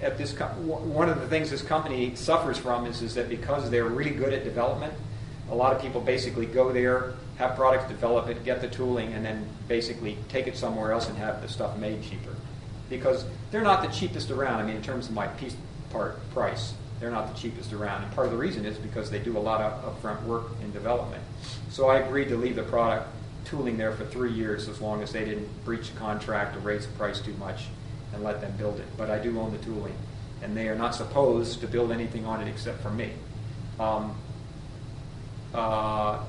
at this. Co- one of the things this company suffers from is, is that because they're really good at development, a lot of people basically go there, have products, develop it, get the tooling, and then basically take it somewhere else and have the stuff made cheaper. Because they're not the cheapest around. I mean, in terms of my piece part price, they're not the cheapest around. And part of the reason is because they do a lot of upfront work in development. So I agreed to leave the product tooling there for three years as long as they didn't breach the contract or raise the price too much and let them build it. But I do own the tooling, and they are not supposed to build anything on it except for me. Um, uh,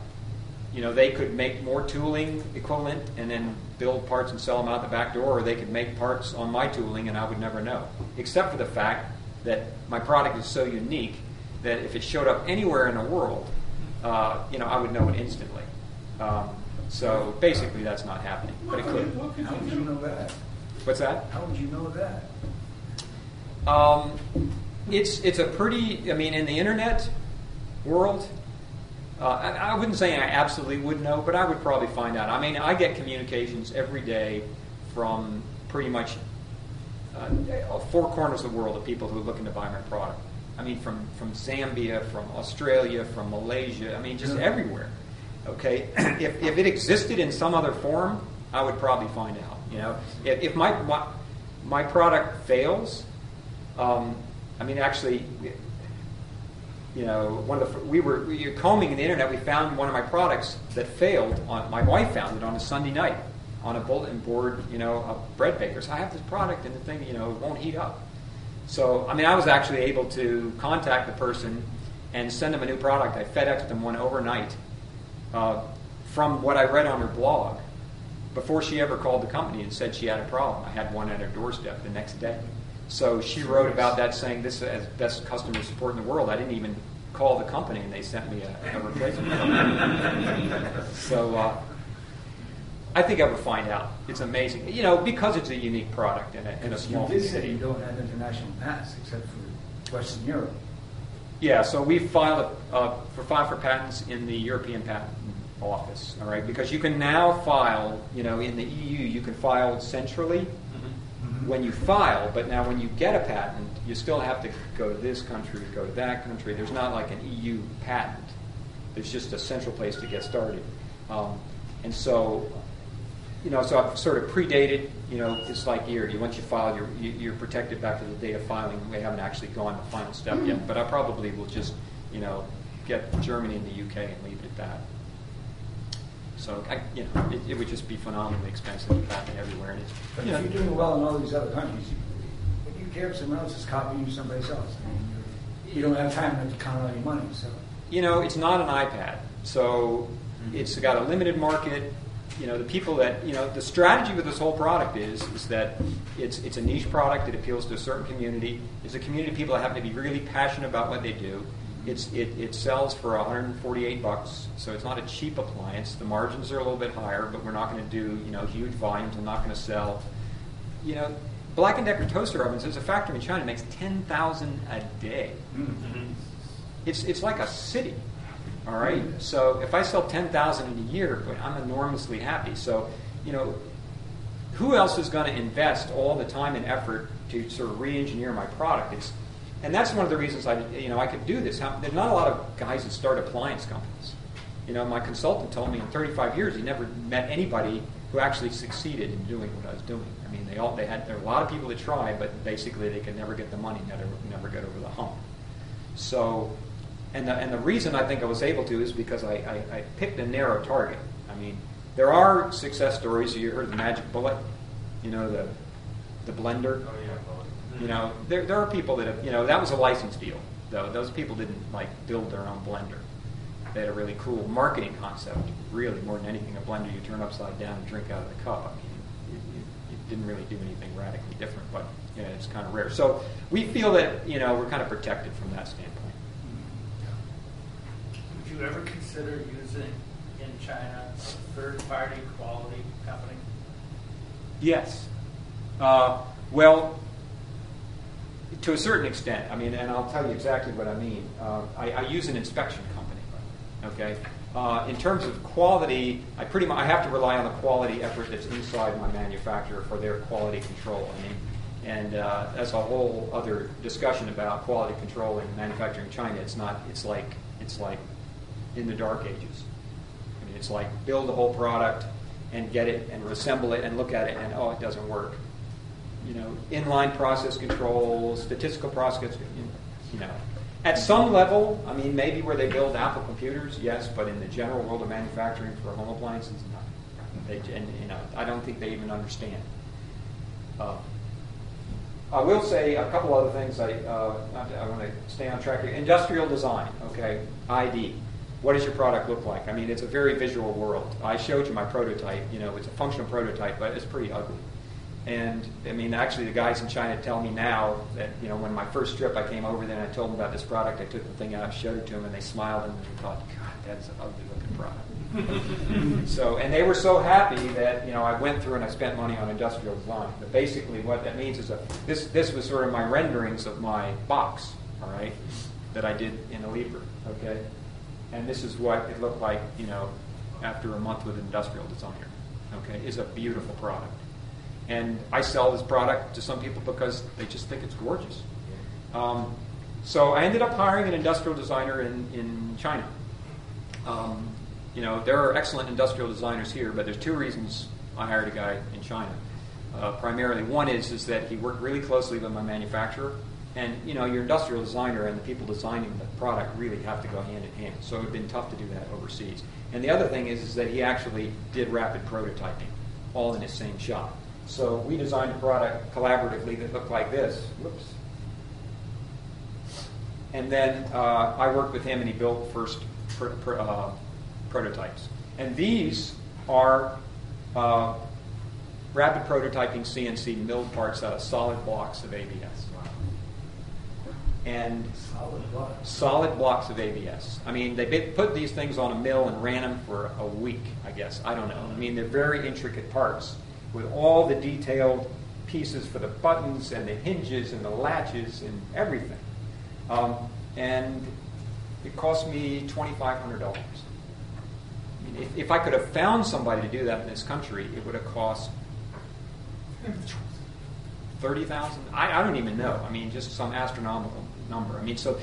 you know, they could make more tooling equivalent and then build parts and sell them out the back door, or they could make parts on my tooling and I would never know. Except for the fact that my product is so unique that if it showed up anywhere in the world, uh, you know, I would know it instantly. Um, so basically, that's not happening, but it could. How would you know that? What's that? How would you know that? Um, it's it's a pretty. I mean, in the internet world, uh, I, I wouldn't say I absolutely would know, but I would probably find out. I mean, I get communications every day from pretty much uh, four corners of the world of people who are looking to buy my product. I mean, from from Zambia, from Australia, from Malaysia. I mean, just everywhere. Okay, if if it existed in some other form, I would probably find out. You know, if, if my, my my product fails, um, I mean, actually, you know, one of the we were, we were combing the internet. We found one of my products that failed. On my wife found it on a Sunday night on a bulletin board, you know, of bread bakers. I have this product and the thing, you know, won't heat up. So, I mean, I was actually able to contact the person and send them a new product. I FedExed them one overnight uh, from what I read on her blog before she ever called the company and said she had a problem. I had one at her doorstep the next day. So she wrote about that saying this is best customer support in the world. I didn't even call the company and they sent me a, a replacement. so uh, I think I would find out. It's amazing. You know, because it's a unique product in a, in a small You did say city. you don't have international patents except for Western Europe. Yeah, so we filed uh, for file for patents in the European Patent Office, all right? Because you can now file, you know, in the EU, you can file centrally when you file, but now when you get a patent, you still have to go to this country, go to that country. There's not like an EU patent. There's just a central place to get started. Um, and so, you know, so I've sort of predated, you know, it's like you're, once you file, you're, you- you're protected back to the date of filing. We haven't actually gone the final step yet, but I probably will just, you know, get Germany and the UK and leave it at that. So, I, you know, it, it would just be phenomenally expensive to patent everywhere. And it's, But you know, if you're doing well in all these other countries, you, what do you care if someone else is copying you someplace else? I mean, you don't have time to count all your money, so. you know, it's not an iPad, so mm-hmm. it's got a limited market. You know, the people that you know, the strategy with this whole product is is that it's it's a niche product. It appeals to a certain community. It's a community of people that happen to be really passionate about what they do, It's, it, it sells for 148 bucks, so it's not a cheap appliance. The margins are a little bit higher, but we're not going to do you know huge volumes. I'm not going to sell. You know, Black and Decker toaster ovens. There's a factory in China that makes 10,000 a day. Mm-hmm. It's it's like a city. All right. So if I sell 10,000 in a year, I'm enormously happy. So you know, who else is going to invest all the time and effort to sort of re-engineer my product? It's, and that's one of the reasons I, you know, I could do this. How, there's not a lot of guys that start appliance companies. You know, my consultant told me in 35 years he never met anybody who actually succeeded in doing what I was doing. I mean, they all they had there were a lot of people that tried, but basically they could never get the money, never never get over the hump. So, and the and the reason I think I was able to is because I, I, I picked a narrow target. I mean, there are success stories. You heard the magic bullet, you know the the blender. Oh, yeah, You know, there, there are people that have, you know, that was a license deal, though. Those people didn't, like, build their own blender. They had a really cool marketing concept, really, more than anything. A blender you turn upside down and drink out of the cup. I mean, it, it, it didn't really do anything radically different, but, yeah, it's kind of rare. So we feel that, you know, we're kind of protected from that standpoint. You ever consider using in China a third-party quality company? Yes. Uh, well, to a certain extent. I mean, and I'll tell you exactly what I mean. Uh, I, I use an inspection company. Okay. Uh, in terms of quality, I pretty much I have to rely on the quality effort that's inside my manufacturer for their quality control. I mean, and uh, that's a whole other discussion about quality control in manufacturing in China. It's not. It's like it's like in the dark ages. I mean, it's like build a whole product and get it and assemble it and look at it and oh, it doesn't work. You know, inline process control, statistical process, you know. At some level, I mean, maybe where they build Apple computers, yes, but in the general world of manufacturing for home appliances, no. They, and you know, I don't think they even understand. Uh, I will say a couple other things. I, uh, I want to stay on track here. Industrial design, okay, ID. What does your product look like? I mean, it's a very visual world. I showed you my prototype. You know, it's a functional prototype, but it's pretty ugly. And I mean, actually, the guys in China tell me now that you know, when my first trip, I came over there and I told them about this product. I took the thing out, showed it to them, and they smiled and they thought, "God, that's an ugly looking product." so, and they were so happy that you know I went through and I spent money on industrial design. But basically, what that means is that this this was sort of my renderings of my box, all right, that I did in Alibre, okay, and this is what it looked like, you know, after a month with an industrial designer, okay, is a beautiful product. And I sell this product to some people because they just think it's gorgeous. Um, so I ended up hiring an industrial designer in, in China. Um, you know, there are excellent industrial designers here, but there's two reasons I hired a guy in China. Uh, primarily, one is is that he worked really closely with my manufacturer, and you know, your industrial designer and the people designing the product really have to go hand in hand. So it'd been tough to do that overseas. And the other thing is, is that he actually did rapid prototyping, all in his same shop. So we designed a product collaboratively that looked like this. Whoops. And then uh, I worked with him, and he built first pr- pr- uh, prototypes. And these are uh, rapid prototyping CNC milled parts out of solid blocks of ABS. And Solid block. solid blocks of ABS. I mean, they put these things on a mill and ran them for a week, I guess. I don't know. I mean, they're very intricate parts with all the detailed pieces for the buttons and the hinges and the latches and everything. Um, and it cost me $2,500. I mean, if, if I could have found somebody to do that in this country, it would have cost thirty thousand. I, I don't even know. I mean, just some astronomical number. I mean, so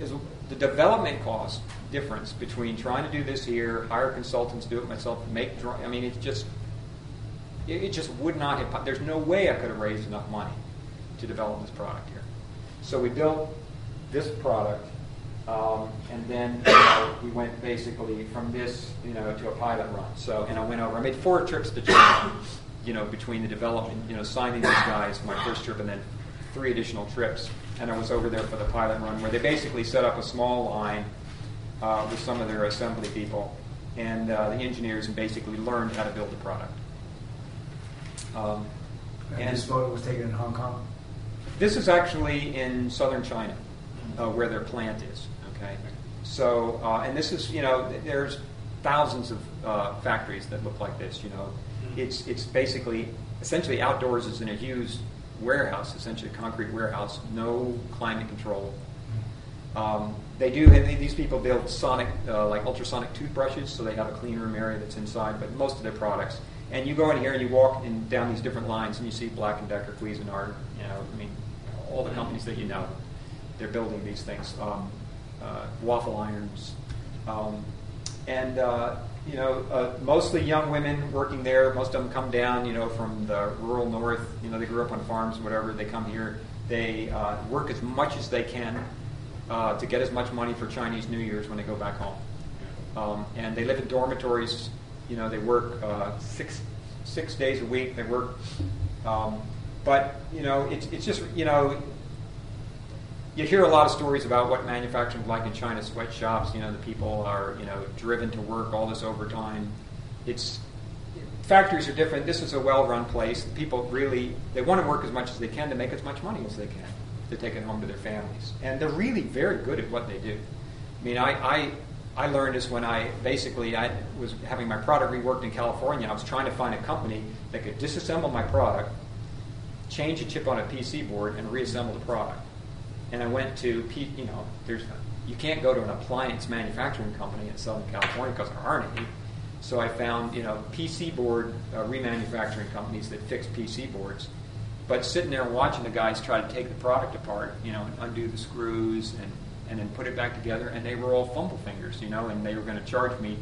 is the development cost difference between trying to do this here, hire consultants, do it myself, make. I mean, it's just it, it just would not have. There's no way I could have raised enough money to develop this product here. So we built this product, um, and then you know, we went basically from this, you know, to a pilot run. So, and I went over. I made four trips to China, you know, between the development, you know, signing these guys, my first trip, and then three additional trips. And I was over there for the pilot run, where they basically set up a small line uh, with some of their assembly people and uh, the engineers, and basically learned how to build the product. Um, And this photo was taken in Hong Kong? This is actually in southern China, uh, where their plant is. Okay, so uh, and this is you know there's thousands of uh, factories that look like this. You know, it's it's basically essentially outdoors is in a huge warehouse, essentially a concrete warehouse, no climate control. Um, they do. And these people build sonic, uh, like ultrasonic toothbrushes, so they have a clean room area that's inside. But most of their products, and you go in here and you walk in, down these different lines, and you see Black and Decker, Cuisinart, you know, I mean, all the companies that you know, they're building these things. Um, uh, waffle irons, um, and uh, you know, uh, mostly young women working there. Most of them come down, you know, from the rural north. You know, they grew up on farms, and whatever. They come here. They uh, work as much as they can uh, to get as much money for Chinese New Year's when they go back home. Um, and they live in dormitories. You know, they work uh, six six days a week. They work, um, but you know, it's it's just you know. You hear a lot of stories about what manufacturing is like in China sweatshops. You know, the people are you know driven to work all this overtime. It's factories are different. This is a well-run place. People really they want to work as much as they can to make as much money as they can to take it home to their families, and they're really very good at what they do. I mean, I, I I learned this when I basically I was having my product reworked in California. I was trying to find a company that could disassemble my product, change a chip on a PC board, and reassemble the product. And I went to you know, there's you can't go to an appliance manufacturing company in Southern California because there aren't any. So I found you know PC board uh, remanufacturing companies that fix PC boards. But sitting there watching the guys try to take the product apart, you know, and undo the screws and and then put it back together, and they were all fumble fingers, you know, and they were going to charge me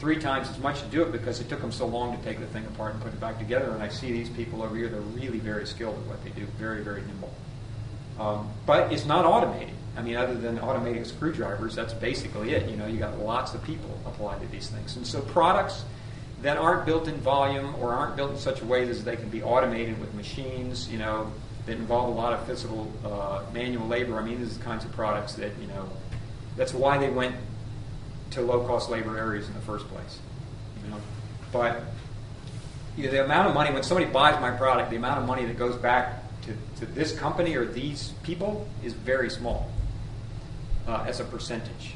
three times as much to do it because it took them so long to take the thing apart and put it back together. And I see these people over here; they're really very skilled at what they do, very, very nimble. Um, but it's not automated. I mean, other than automating screwdrivers, that's basically it. You know, you got lots of people applied to these things, and so products that aren't built in volume or aren't built in such a way that they can be automated with machines, you know, that involve a lot of physical uh, manual labor. I mean, these are the kinds of products that you know. That's why they went to low-cost labor areas in the first place. You know, but you know, the amount of money when somebody buys my product, the amount of money that goes back to, this company or these people is very small uh, as a percentage.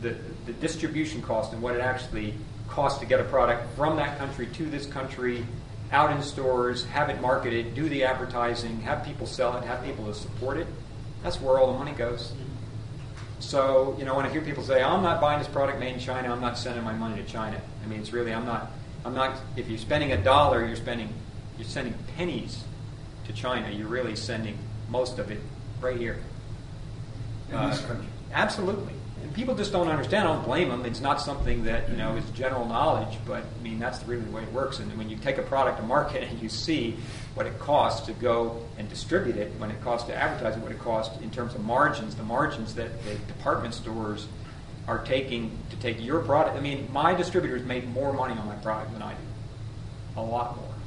The, the distribution cost and what it actually costs to get a product from that country to this country, out in stores, have it marketed, do the advertising, have people sell it, have people to support it, that's where all the money goes. So, you know, when I hear people say, I'm not buying this product made in China, I'm not sending my money to China. I mean, it's really, I'm not, I'm not, if you're spending a dollar, you're spending, you're sending pennies to China. You're really sending most of it right here. Uh, country. Absolutely. And people just don't understand. I don't blame them. It's not something that, you know, is general knowledge, but I mean, that's really the way it works. And when you take a product to market and you see what it costs to go and distribute it, when it costs to advertise it, what it costs in terms of margins, the margins that the department stores are taking to take your product. I mean, my distributors make more money on my product than I do. A lot more.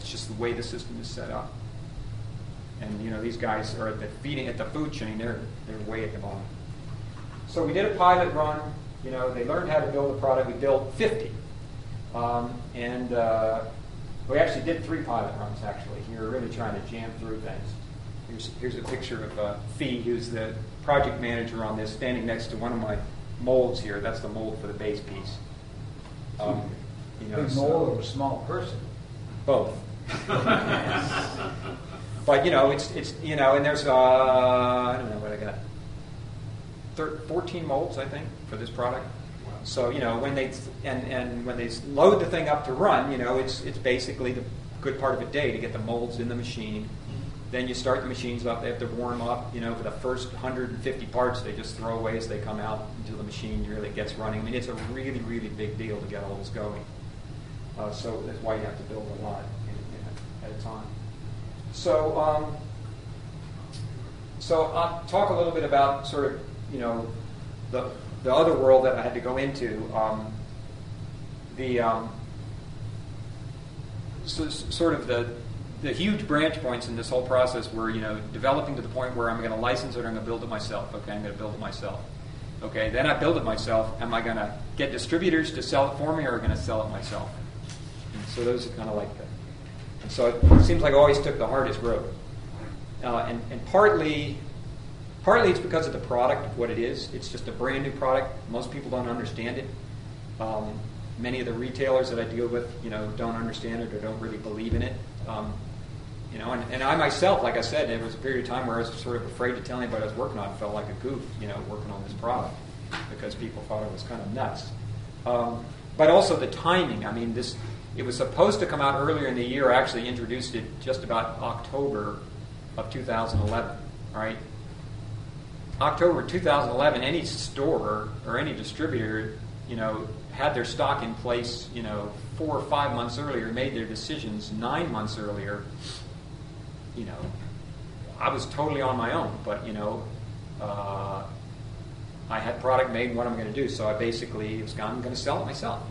It's just the way the system is set up. And you know, these guys are at the feeding at the food chain, they're they're way at the bottom. So we did a pilot run. You know, they learned how to build a product. We built 50, um, and uh, we actually did three pilot runs. Actually, we were really trying to jam through things. Here's here's a picture of uh, Fee, who's the project manager on this, standing next to one of my molds here. That's the mold for the base piece. Um, you know, Big so- mold or a small person? both. but you know, it's it's you know, and there's uh, I don't know what I got, Thir 14 molds I think for this product. So you know, when they and and when they load the thing up to run, you know, it's it's basically the good part of a day to get the molds in the machine. Then you start the machines up. They have to warm up. You know, for the first 150 parts, they just throw away as they come out until the machine really gets running. I mean, it's a really, really big deal to get all this going. Uh, so that's why you have to build a lot time. So, um, so I'll talk a little bit about sort of, you know, the, the other world that I had to go into. Um, the um, so, sort of the the huge branch points in this whole process were, you know, developing to the point where I'm going to license it or I'm going to build it myself. Okay, I'm going to build it myself. Okay, then I build it myself. Am I going to get distributors to sell it for me or am I going to sell it myself? And so those are kind of like the. So it seems like I always took the hardest road. Uh, and, and partly partly it's because of the product, what it is. It's just a brand new product. Most people don't understand it. Um, many of the retailers that I deal with, you know, don't understand it or don't really believe in it. Um, you know, and, and I myself, like I said, there was a period of time where I was sort of afraid to tell anybody I was working on. I felt like a goof, you know, working on this product because people thought it was kind of nuts. Um, but also the timing. I mean, this it was supposed to come out earlier in the year. I actually introduced it just about October of 2011. Right, October 2011. Any store or any distributor, you know, had their stock in place, you know, four or five months earlier, made their decisions nine months earlier. You know, I was totally on my own, but you know. Uh, I had product made, what I'm going to do. So I basically was I'm going to sell it myself.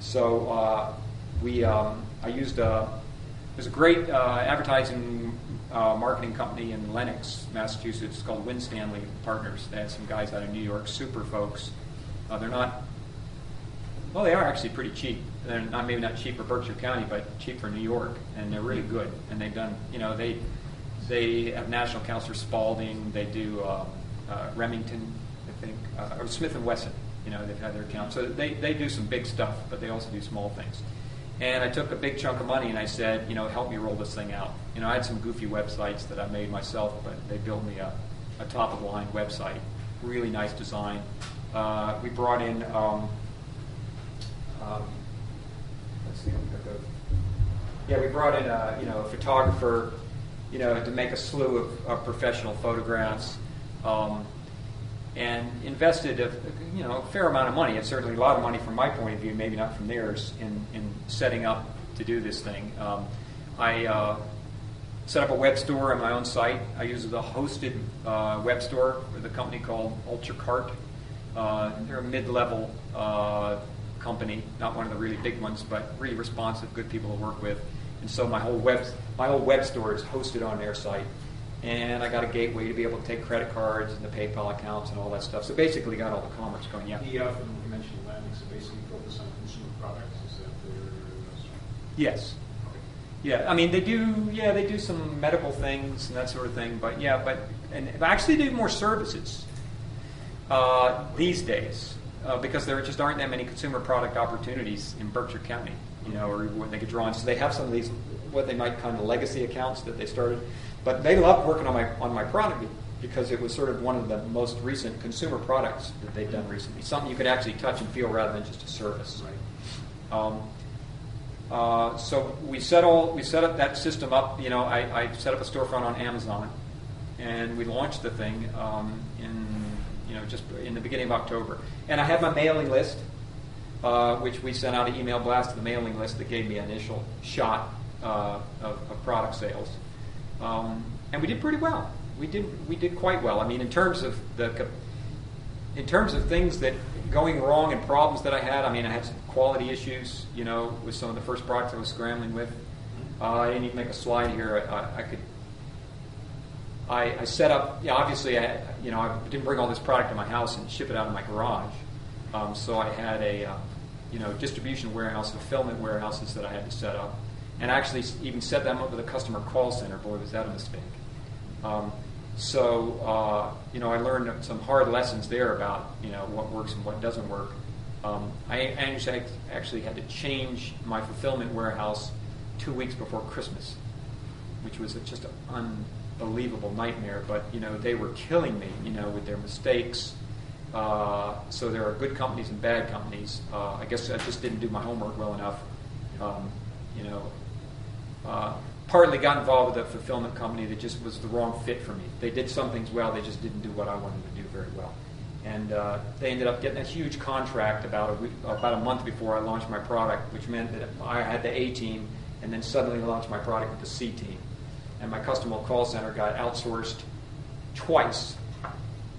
So uh, we, um, I used a, there's a great uh, advertising uh, marketing company in Lenox, Massachusetts called Winstanley Partners. They had some guys out of New York, super folks. Uh, they're not, well, they are actually pretty cheap. They're not maybe not cheap for Berkshire County, but cheap for New York, and they're really good. And they've done, you know, they they have national accounts for Spalding. They do um, uh, Remington I think, uh, or Smith and Wesson. You know, they've had their account. So they, they do some big stuff, but they also do small things. And I took a big chunk of money and I said, you know, help me roll this thing out. You know, I had some goofy websites that I made myself, but they built me a, a top of the line website. Really nice design. Uh, we brought in, um, um, let's see, yeah, we brought in a, you know, a photographer, you know, to make a slew of, of professional photographs. Um, and invested a you know a fair amount of money. It's certainly a lot of money from my point of view, maybe not from theirs, in, in setting up to do this thing. Um, I uh, set up a web store on my own site. I use a hosted uh, web store with a company called UltraCart. Uh, they're a mid-level uh, company, not one of the really big ones, but really responsive, good people to work with. And so my whole web my whole web store is hosted on their site and I got a gateway to be able to take credit cards and the PayPal accounts and all that stuff. So basically, got all the commerce going. Yeah. The uh, you mentioned landing, so basically focus on consumer products. Is that their? Yes. Yeah, I mean they do. Yeah, they do some medical things and that sort of thing. But yeah, but and actually do more services uh, these days uh, because there just aren't that many consumer product opportunities in Berkshire County. You know, or what they could draw on. So they have some of these what they might kind of legacy accounts that they started but they loved working on my on my product because it was sort of one of the most recent consumer products that they've done recently. Something you could actually touch and feel rather than just a service. Right. Um, uh, so we set all we set up that system up. You know, I, I, set up a storefront on Amazon, and we launched the thing um, in you know just in the beginning of October. And I had my mailing list, uh, which we sent out an email blast to the mailing list that gave me an initial shot uh, of, of product sales. Um, and we did pretty well. We did we did quite well. I mean, in terms of the in terms of things that going wrong and problems that I had. I mean, I had some quality issues, you know, with some of the first products I was scrambling with. Uh, I didn't even make a slide here. I, I could. I, I, set up. Yeah, obviously, I you know I didn't bring all this product to my house and ship it out of my garage. Um, so I had a uh, you know distribution warehouse, fulfillment warehouses that I had to set up and actually even set them up with a customer call center. Boy, was that a mistake. Um, so, uh, you know, I learned some hard lessons there about, you know, what works and what doesn't work. Um, I actually, had to change my fulfillment warehouse two weeks before Christmas, which was just an unbelievable nightmare. But, you know, they were killing me, you know, with their mistakes. Uh, so there are good companies and bad companies. Uh, I guess I just didn't do my homework well enough. Um, you know, uh, partly got involved with a fulfillment company that just was the wrong fit for me. They did some things well, they just didn't do what I wanted to do very well. And uh, they ended up getting a huge contract about a week, about a month before I launched my product, which meant that I had the A team, and then suddenly launched my product with the C team. And my customer call center got outsourced twice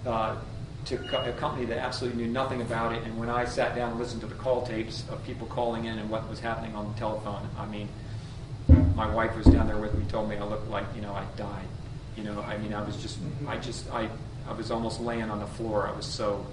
uh, to a company that absolutely knew nothing about it. And when I sat down and listened to the call tapes of people calling in and what was happening on the telephone, I mean, my wife was down there with me, told me I looked like, you know, I died. You know, I mean, I was just, I just, I, I was almost laying on the floor. I was so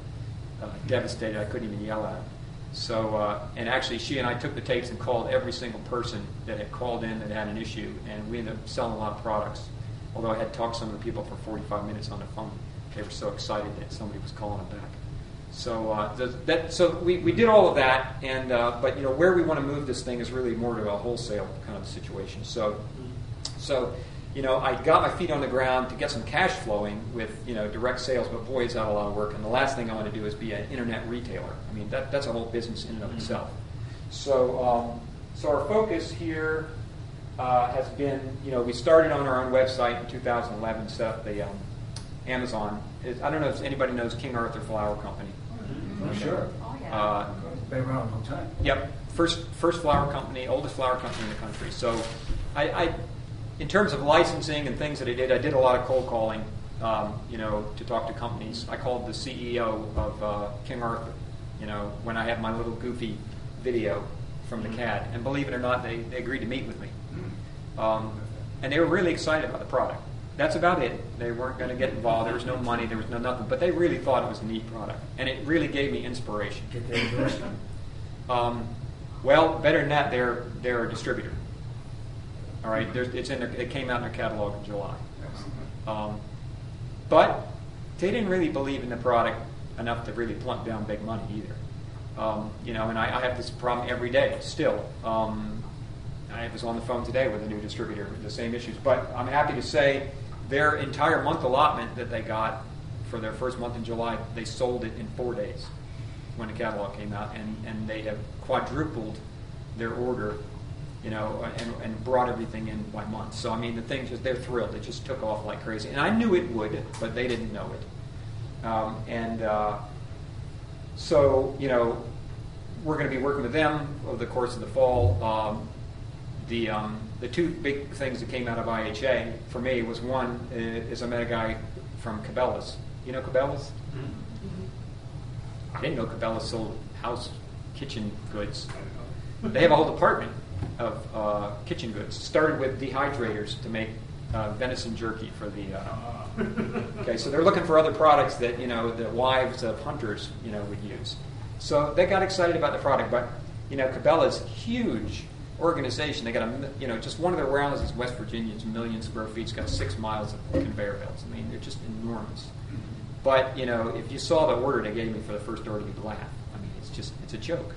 uh, devastated I couldn't even yell at him. So, uh, and actually, she and I took the tapes and called every single person that had called in that had an issue, and we ended up selling a lot of products. although I had talked to some of the people for 45 minutes on the phone. They were so excited that somebody was calling them back. So uh, the, that so we, we did all of that, and uh, but you know where we want to move this thing is really more to a wholesale kind of situation. So so you know I got my feet on the ground to get some cash flowing with you know direct sales, but boy is that a lot of work. And the last thing I want to do is be an internet retailer. I mean that that's a whole business in and of itself. So um, so our focus here uh, has been you know we started on our own website in 2011, set up the um, Amazon. I don't know if anybody knows King Arthur Flour Company. For sure. Oh, yeah. Uh, Been around a long time. Yep, first first flour company, oldest flour company in the country. So, I, I in terms of licensing and things that I did, I did a lot of cold calling. Um, you know, to talk to companies. I called the CEO of uh, King Arthur. You know, when I had my little goofy video from the CAD, and believe it or not, they, they agreed to meet with me. Um, and they were really excited about the product. That's about it. They weren't going to get involved. There was no money. There was no nothing. But they really thought it was a neat product, and it really gave me inspiration. Get that endorsement. Um, well, better than that, they're they're a distributor. All right, There's, it's in their, it came out in their catalog in July. Um, but they didn't really believe in the product enough to really plunk down big money either. Um, you know, and I, I have this problem every day still. Um, I was on the phone today with a new distributor with the same issues. But I'm happy to say their entire month allotment that they got for their first month in July, they sold it in four days when the catalog came out, and, and they have quadrupled their order, you know, and, and brought everything in by month. So I mean, the thing just they're thrilled. It just took off like crazy, and I knew it would, but they didn't know it. Um, and uh, so you know, we're going to be working with them over the course of the fall. Um, the um, the two big things that came out of IHA for me was one is I met a guy from Cabela's. You know Cabela's? I didn't know Cabela's sold house kitchen goods. They have a whole department of uh, kitchen goods. Started with dehydrators to make uh, venison jerky for the. Uh, okay, so they're looking for other products that you know the wives of hunters you know would use. So they got excited about the product, but you know Cabela's huge organization. They got a you know just one of their warehouses in West Virginia is a million square feet. It's got six miles of conveyor belts. I mean they're just enormous. But you know, if you saw the order they gave me for the first order, you'd laugh. I mean, it's just it's a joke.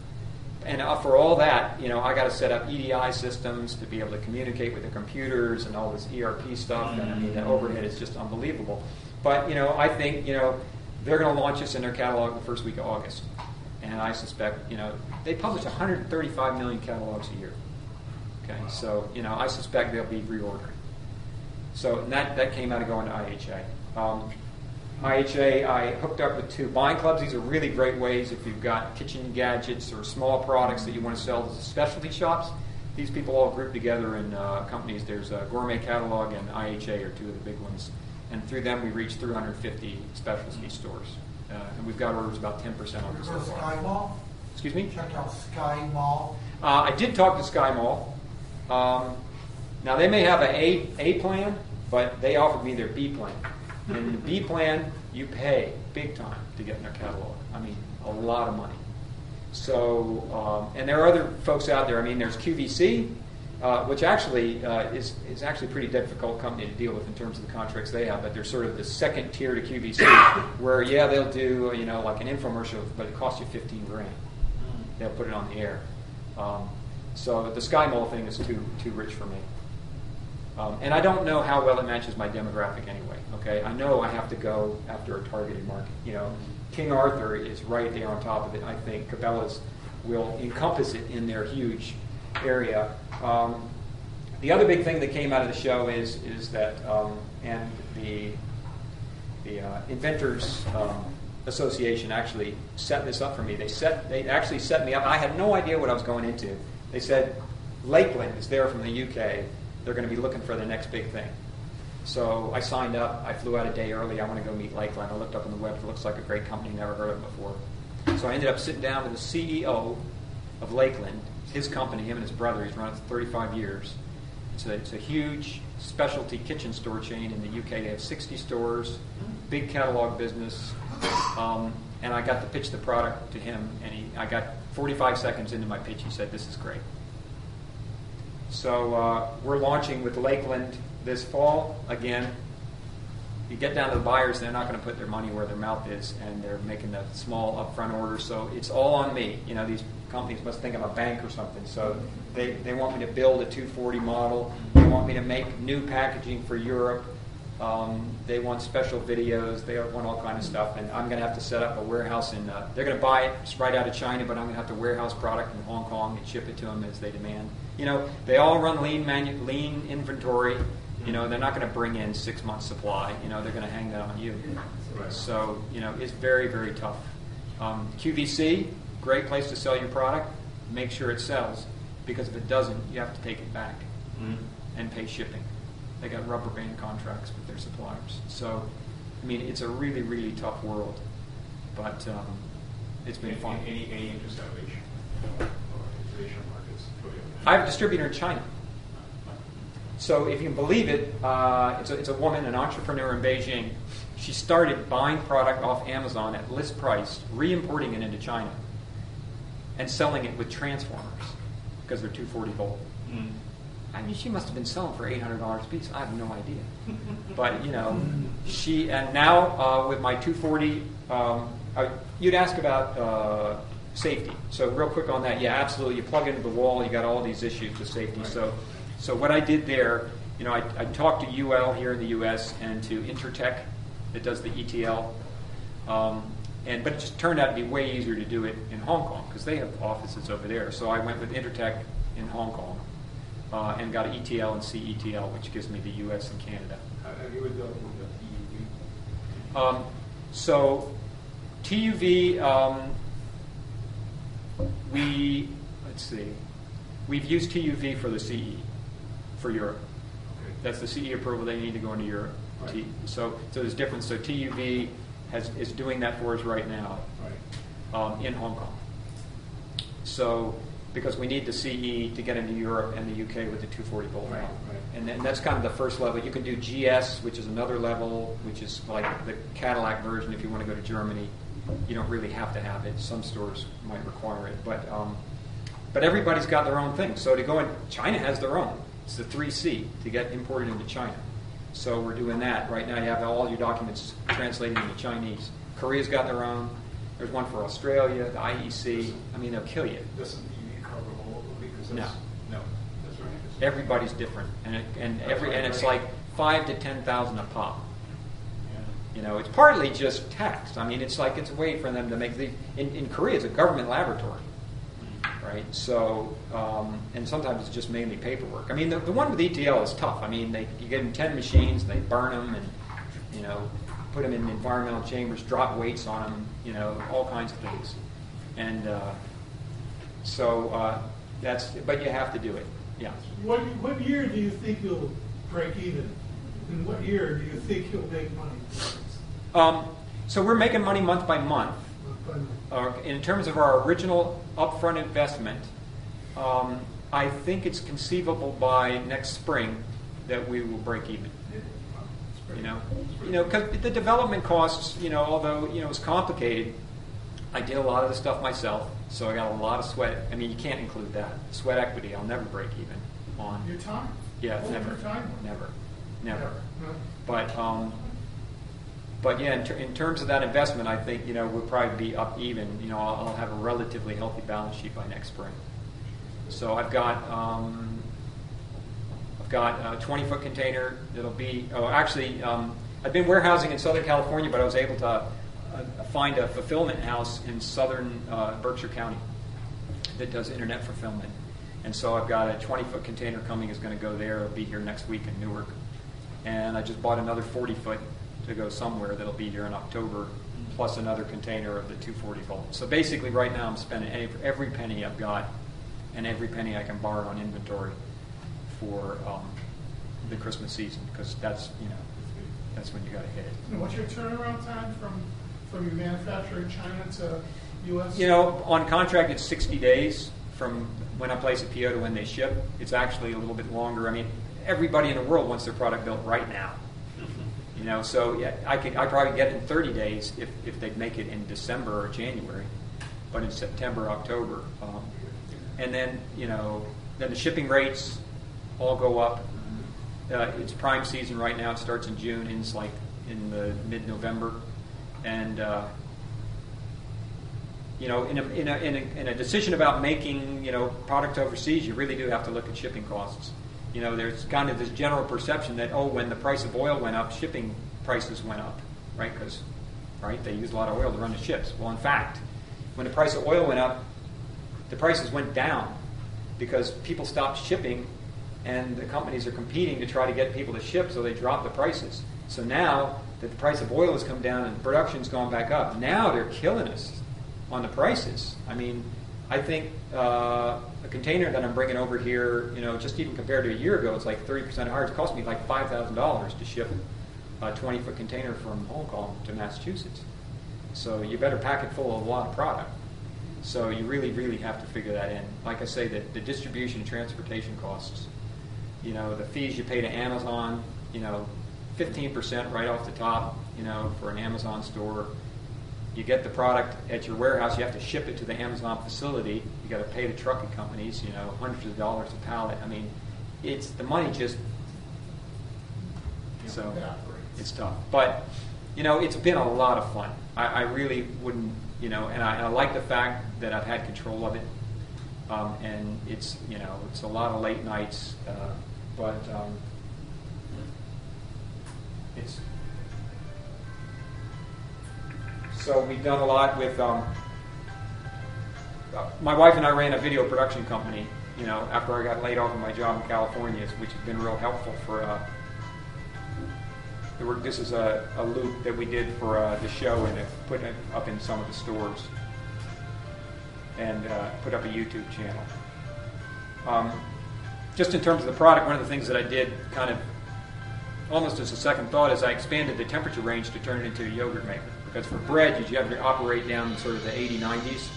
And uh, for all that, you know, I got to set up EDI systems to be able to communicate with the computers and all this ERP stuff. And I mean, the overhead is just unbelievable. But you know, I think you know they're going to launch this in their catalog the first week of August, and I suspect you know they publish 135 million catalogs a year. Okay, so you know, I suspect they'll be reordering. So and that that came out of going to IHA. Um, IHA, I hooked up with two buying clubs. These are really great ways if you've got kitchen gadgets or small products that you want to sell to specialty shops. These people all group together in uh, companies. There's a Gourmet Catalog and IHA are two of the big ones. And through them, we reach 350 specialty stores. Uh, and we've got orders about 10% on this so Go to far. Sky Mall, Excuse me? check out Sky Mall. Uh, I did talk to Sky Mall. Um, now they may have an A, A plan, but they offered me their B plan. And the B plan, you pay big time to get in their catalog. I mean, a lot of money. So, um, and there are other folks out there. I mean, there's QVC, uh, which actually uh, is is actually a pretty difficult company to deal with in terms of the contracts they have. But they're sort of the second tier to QVC, where yeah, they'll do you know like an infomercial, but it costs you 15 grand they'll put it on the air. Um, so the Sky Mall thing is too too rich for me. Um, and I don't know how well it matches my demographic anyway. Okay, I know I have to go after a targeted market. You know, King Arthur is right there on top of it. I think Cabela's will encompass it in their huge area. Um, the other big thing that came out of the show is is that um, and the the uh, inventors um, association actually set this up for me. They set they actually set me up. I had no idea what I was going into. They said Lakeland is there from the UK. They're going to be looking for the next big thing. So I signed up. I flew out a day early. I want to go meet Lakeland. I looked up on the web. It looks like a great company. Never heard of it before. So I ended up sitting down with the CEO of Lakeland, his company, him and his brother. He's run it for 35 years. It's a, it's a huge specialty kitchen store chain in the UK. They have 60 stores, big catalog business. Um, and I got to pitch the product to him, and he, I got 45 seconds into my pitch. He said, "This is great." So uh, we're launching with Lakeland this fall, again, you get down to the buyers, they're not going to put their money where their mouth is, and they're making the small upfront orders. So it's all on me. You know, these companies must think I'm a bank or something. So they, they want me to build a 240 model. They want me to make new packaging for Europe. Um, they want special videos. They want all kind of stuff, and I'm going to have to set up a warehouse in. Uh, they're going to buy it right out of China, but I'm going to have to warehouse product in Hong Kong and ship it to them as they demand. You know, they all run lean manu- lean inventory. You know, they're not going to bring in six months supply. You know, they're going to hang that on you. So you know, it's very very tough. Um, QVC, great place to sell your product. Make sure it sells, because if it doesn't, you have to take it back and pay shipping. They got rubber band contracts with their suppliers. So, I mean, it's a really, really tough world, but um, it's been Any, fun. any, any interest out of Asia? Or Asian markets? I have a distributor in China. So, if you can believe it, uh, it's, a, it's a woman, an entrepreneur in Beijing. She started buying product off Amazon at list price, re importing it into China, and selling it with transformers because they're 240 volt. I mean, she must have been selling for eight hundred dollars a piece. I have no idea. but you know, she and now uh, with my two forty, um, uh, you'd ask about uh, safety. So real quick on that, yeah, absolutely. You plug into the wall, you got all these issues with safety. So, so what I did there, you know, I, I talked to UL here in the U.S. and to Intertek that does the ETL. Um, and, but it just turned out to be way easier to do it in Hong Kong because they have offices over there. So I went with Intertek in Hong Kong uh, and got ETL and CETL, which gives me the U.S. and Canada. Have you ever dealt with the EUV? Um, so TUV, um, we let's see, we've used TUV for the CE for Europe. Okay. That's the CE approval. They need to go into Europe. Right. T, so, so there's difference. So TUV has, is doing that for us right now Right. um, in Hong Kong. So, because we need the CE to get into Europe and the UK with the 240 volt Right, right. And then that's kind of the first level. You can do GS, which is another level, which is like the Cadillac version if you want to go to Germany. You don't really have to have it. Some stores might require it. But, um, but everybody's got their own thing. So to go in, China has their own. It's the 3C to get imported into China. So we're doing that. Right now you have all your documents translated into Chinese. Korea's got their own. There's one for Australia, the IEC. I mean, they'll kill you. Doesn't EUV cover all of No. no, that's right. Everybody's different, and it, and every and it's like five to ten thousand a pop. You know, it's partly just tax. I mean, it's like it's a way for them to make the. In, in Korea, it's a government laboratory, right? So, um, and sometimes it's just mainly paperwork. I mean, the, the one with ETL is tough. I mean, they you get them ten machines, they burn them, and you know, put them in environmental chambers, drop weights on them, you know, all kinds of things, and uh, so uh, that's. But you have to do it. Yeah. What, what year do you think you'll break even? In what year do you think you'll make money? Um, so we're making money month by month. Uh, in terms of our original upfront investment, um, I think it's conceivable by next spring that we will break even. You know, you know, because the development costs, you know, although you know it's complicated, I did a lot of the stuff myself, so I got a lot of sweat. I mean, you can't include that sweat equity. I'll never break even on. Your time? Yeah, Oh, never, time? never, never. Huh? But um, but yeah, in, ter- in terms of that investment, I think you know we'll probably be up even. You know, I'll, I'll have a relatively healthy balance sheet by next spring. So I've got um, I've got a 20 foot container that'll be. Oh, actually, um, I've been warehousing in Southern California, but I was able to uh, find a fulfillment house in Southern uh, Berkshire County that does internet fulfillment. And so I've got a 20 foot container coming is going to go there. It'll be here next week in Newark. And I just bought another 40 foot to go somewhere that'll be here in October, plus another container of the 240 volt. So basically, right now I'm spending every, penny I've got and every penny I can borrow on inventory for um, the Christmas season because that's you know that's when you got to hit it. And what's your turnaround time from, from your manufacturer in China to US? You know, on contract it's 60 days from when I place a PO to when they ship. It's actually a little bit longer. I mean, everybody in the world wants their product built right now. You know, so yeah, I could I probably get it in 30 days if, if they make it in December or January, but in September, October, um, and then you know, then the shipping rates all go up. uh, it's prime season right now. It starts in June, ends like in the mid-November, and uh, you know, in a, in, a, in, a, in a decision about making you know product overseas, you really do have to look at shipping costs. You know, there's kind of this general perception that oh, when the price of oil went up, shipping prices went up, right? Because right, they use a lot of oil to run the ships. Well, in fact, when the price of oil went up, the prices went down because people stopped shipping and the companies are competing to try to get people to ship, so they drop the prices. So now that the price of oil has come down and production's gone back up, now they're killing us on the prices. I mean, I think uh, a container that I'm bringing over here, you know, just even compared to a year ago, it's like 30% higher. It's cost me like $5,000 to ship a 20 foot container from Hong Kong to Massachusetts. So you better pack it full of a lot of product. So you really, really have to figure that in. Like I say, the, the distribution and transportation costs, you know, the fees you pay to Amazon, you know, 15% right off the top, you know, for an Amazon store. You get the product at your warehouse, you have to ship it to the Amazon facility. You got to pay the trucking companies, you know, hundreds of dollars a pallet. I mean, it's the money just so it's tough. But you know, it's been a lot of fun. I, I really wouldn't, you know, and I, I, like the fact that I've had control of it. Um, and it's, you know, it's a lot of late nights, uh, but um, So we've done a lot with. Um, uh, my wife and I ran a video production company. You know, after I got laid off of my job in California, which has been real helpful for. Uh, this is a, a loop that we did for uh, the show and put it up in some of the stores and uh, put up a YouTube channel. Um, just in terms of the product, one of the things that I did kind of almost as a second thought is I expanded the temperature range to turn it into a yogurt maker. Because for bread, you have to operate down in sort of the 80, 90s.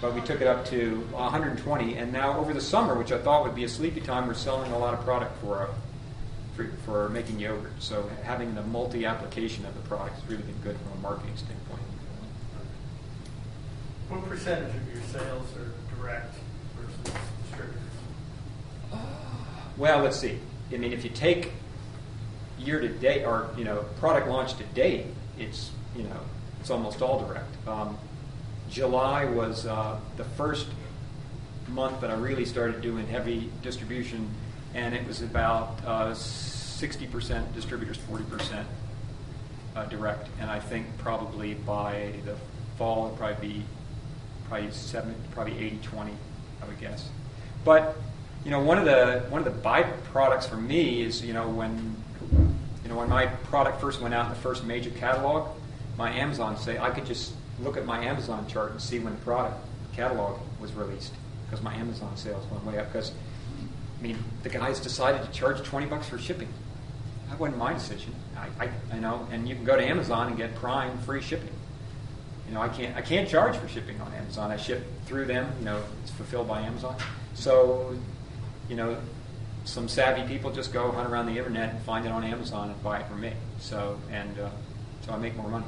But we took it up to 120. And now over the summer, which I thought would be a sleepy time, we're selling a lot of product for uh, for, for making yogurt. So having the multi-application of the product has really been good from a marketing standpoint. What percentage of your sales are direct versus distributors? Well, let's see. I mean, if you take year to date or you know product launch to date, it's you know it's almost all direct. Um, July was uh, the first month that I really started doing heavy distribution and it was about uh, 60% distributors, 40% uh, direct. And I think probably by the fall, it'll probably be probably seven, probably 80-20, I would guess. But you know, one of the one of the byproducts for me is you know when you know when my product first went out in the first major catalog, my Amazon say I could just look at my Amazon chart and see when the product catalog was released because my Amazon sales went way up because I mean, the guys decided to charge 20 bucks for shipping. That wasn't my decision. I, I, I know, and you can go to Amazon and get Prime free shipping. You know, I can't, I can't charge for shipping on Amazon. I ship through them. You know, it's fulfilled by Amazon. So, you know, some savvy people just go hunt around the internet and find it on Amazon and buy it from me. So, and uh, so I make more money.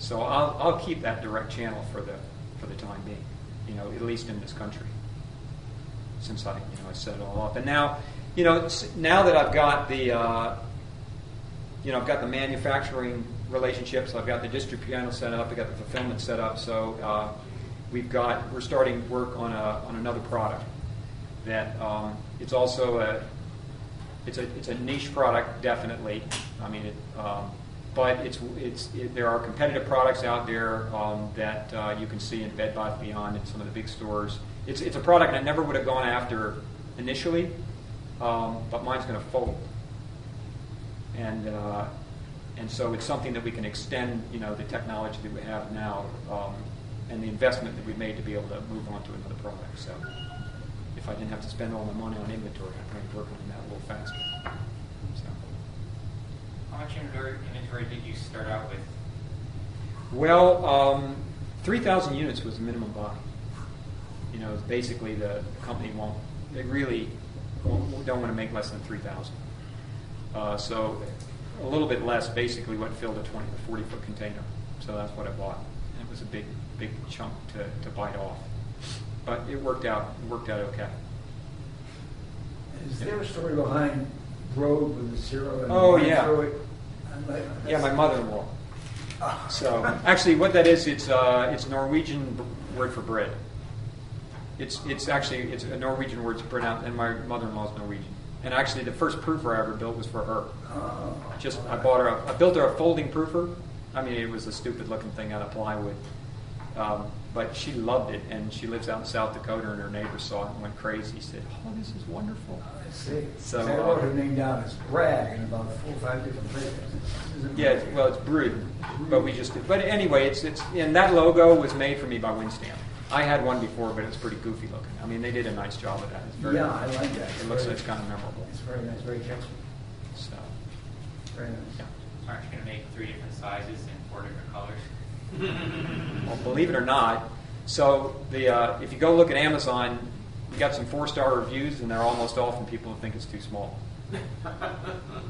So I'll, I'll keep that direct channel for the for the time being. You know, at least in this country since I, you know, I set it all up. And now, you know, now that I've got the, uh, you know, I've got the manufacturing relationships, I've got the distribution channel set up, I've got the fulfillment set up. So uh, we've got, we're starting work on a, on another product that um, it's also a, it's a, it's a niche product, definitely. I mean, it, um, but it's, it's, it, there are competitive products out there um, that uh, you can see in Bed Bath Beyond and some of the big stores it's, it's a product I never would have gone after initially, um, but mine's going to fold. And, uh, and so it's something that we can extend, you know, the technology that we have now um, and the investment that we've made to be able to move on to another product. So if I didn't have to spend all my money on inventory, I'd probably work on that a little faster. So. How much inventory, inventory did you start out with? Well, um, 3,000 units was the minimum buy you know, basically the company won't, they really won't, don't want to make less than 3000 uh, So a little bit less, basically what filled a 20 to 40 foot container. So that's what I bought. And it was a big, big chunk to, to bite off. But it worked out, it worked out okay. Is there a story behind road with the zero? and Oh, yeah. through it. Yeah, my mother-in-law. So, actually, what that is, it's uh, it's Norwegian b- word for bread. It's it's actually it's a Norwegian word to pronounce, and my mother-in-law is Norwegian. And actually, the first proofer I ever built was for her. Oh. Just I bought her, a, I built her a folding proofer. I mean, it was a stupid-looking thing out of plywood, um, but she loved it, and she lives out in South Dakota, and her neighbors saw it and went crazy. Said, "Oh, this is wonderful." I see. So, So I wrote uh, her name down as Bragg in about four or five different places. Yeah, well, it's brewed, but we just. But anyway, it's it's and that logo was made for me by Winston. I had one before, but it's pretty goofy looking. I mean, they did a nice job of that. It's very, Yeah, I like that. It looks like it's kind of memorable. It's very nice, very catchy, So, very nice. yeah. Aren't you gonna make three different sizes and four different colors? Well, believe it or not, so the uh, if you go look at Amazon, we got some four star reviews, and they're almost all from people who think it's too small.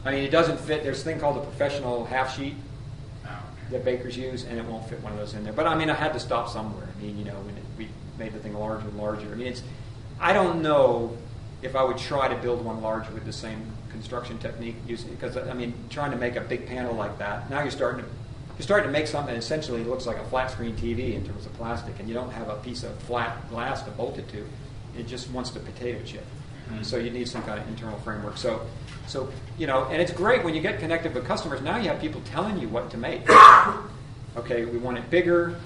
I mean, it doesn't fit. There's a thing called a professional half sheet oh, that bakers use, and it won't fit one of those in there. But I mean, I had to stop somewhere. I mean, you know, when it, we made the thing larger and larger. I mean, it's. I don't know if I would try to build one larger with the same construction technique, using because I mean, trying to make a big panel like that. Now you're starting to. You're starting to make something that essentially looks like a flat screen TV in terms of plastic, and you don't have a piece of flat glass to bolt it to. It just wants to potato chip. So you need some kind of internal framework. So, so you know, and it's great when you get connected with customers. Now you have people telling you what to make. Okay, we want it bigger.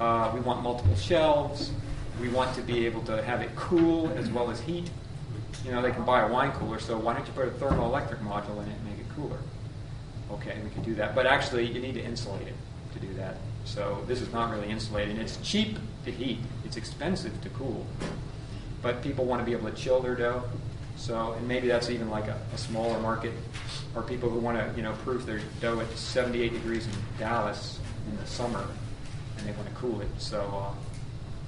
Uh, we want multiple shelves. We want to be able to have it cool as well as heat. You know, they can buy a wine cooler, so why don't you put a thermoelectric module in it and make it cooler? Okay, we can do that. But actually, you need to insulate it to do that. So this is not really insulating. It's cheap to heat. It's expensive to cool. But people want to be able to chill their dough. So, and maybe that's even like a, a smaller market, or people who want to, you know, proof their dough at 78 degrees in Dallas in the summer, and they want to cool it. So, uh,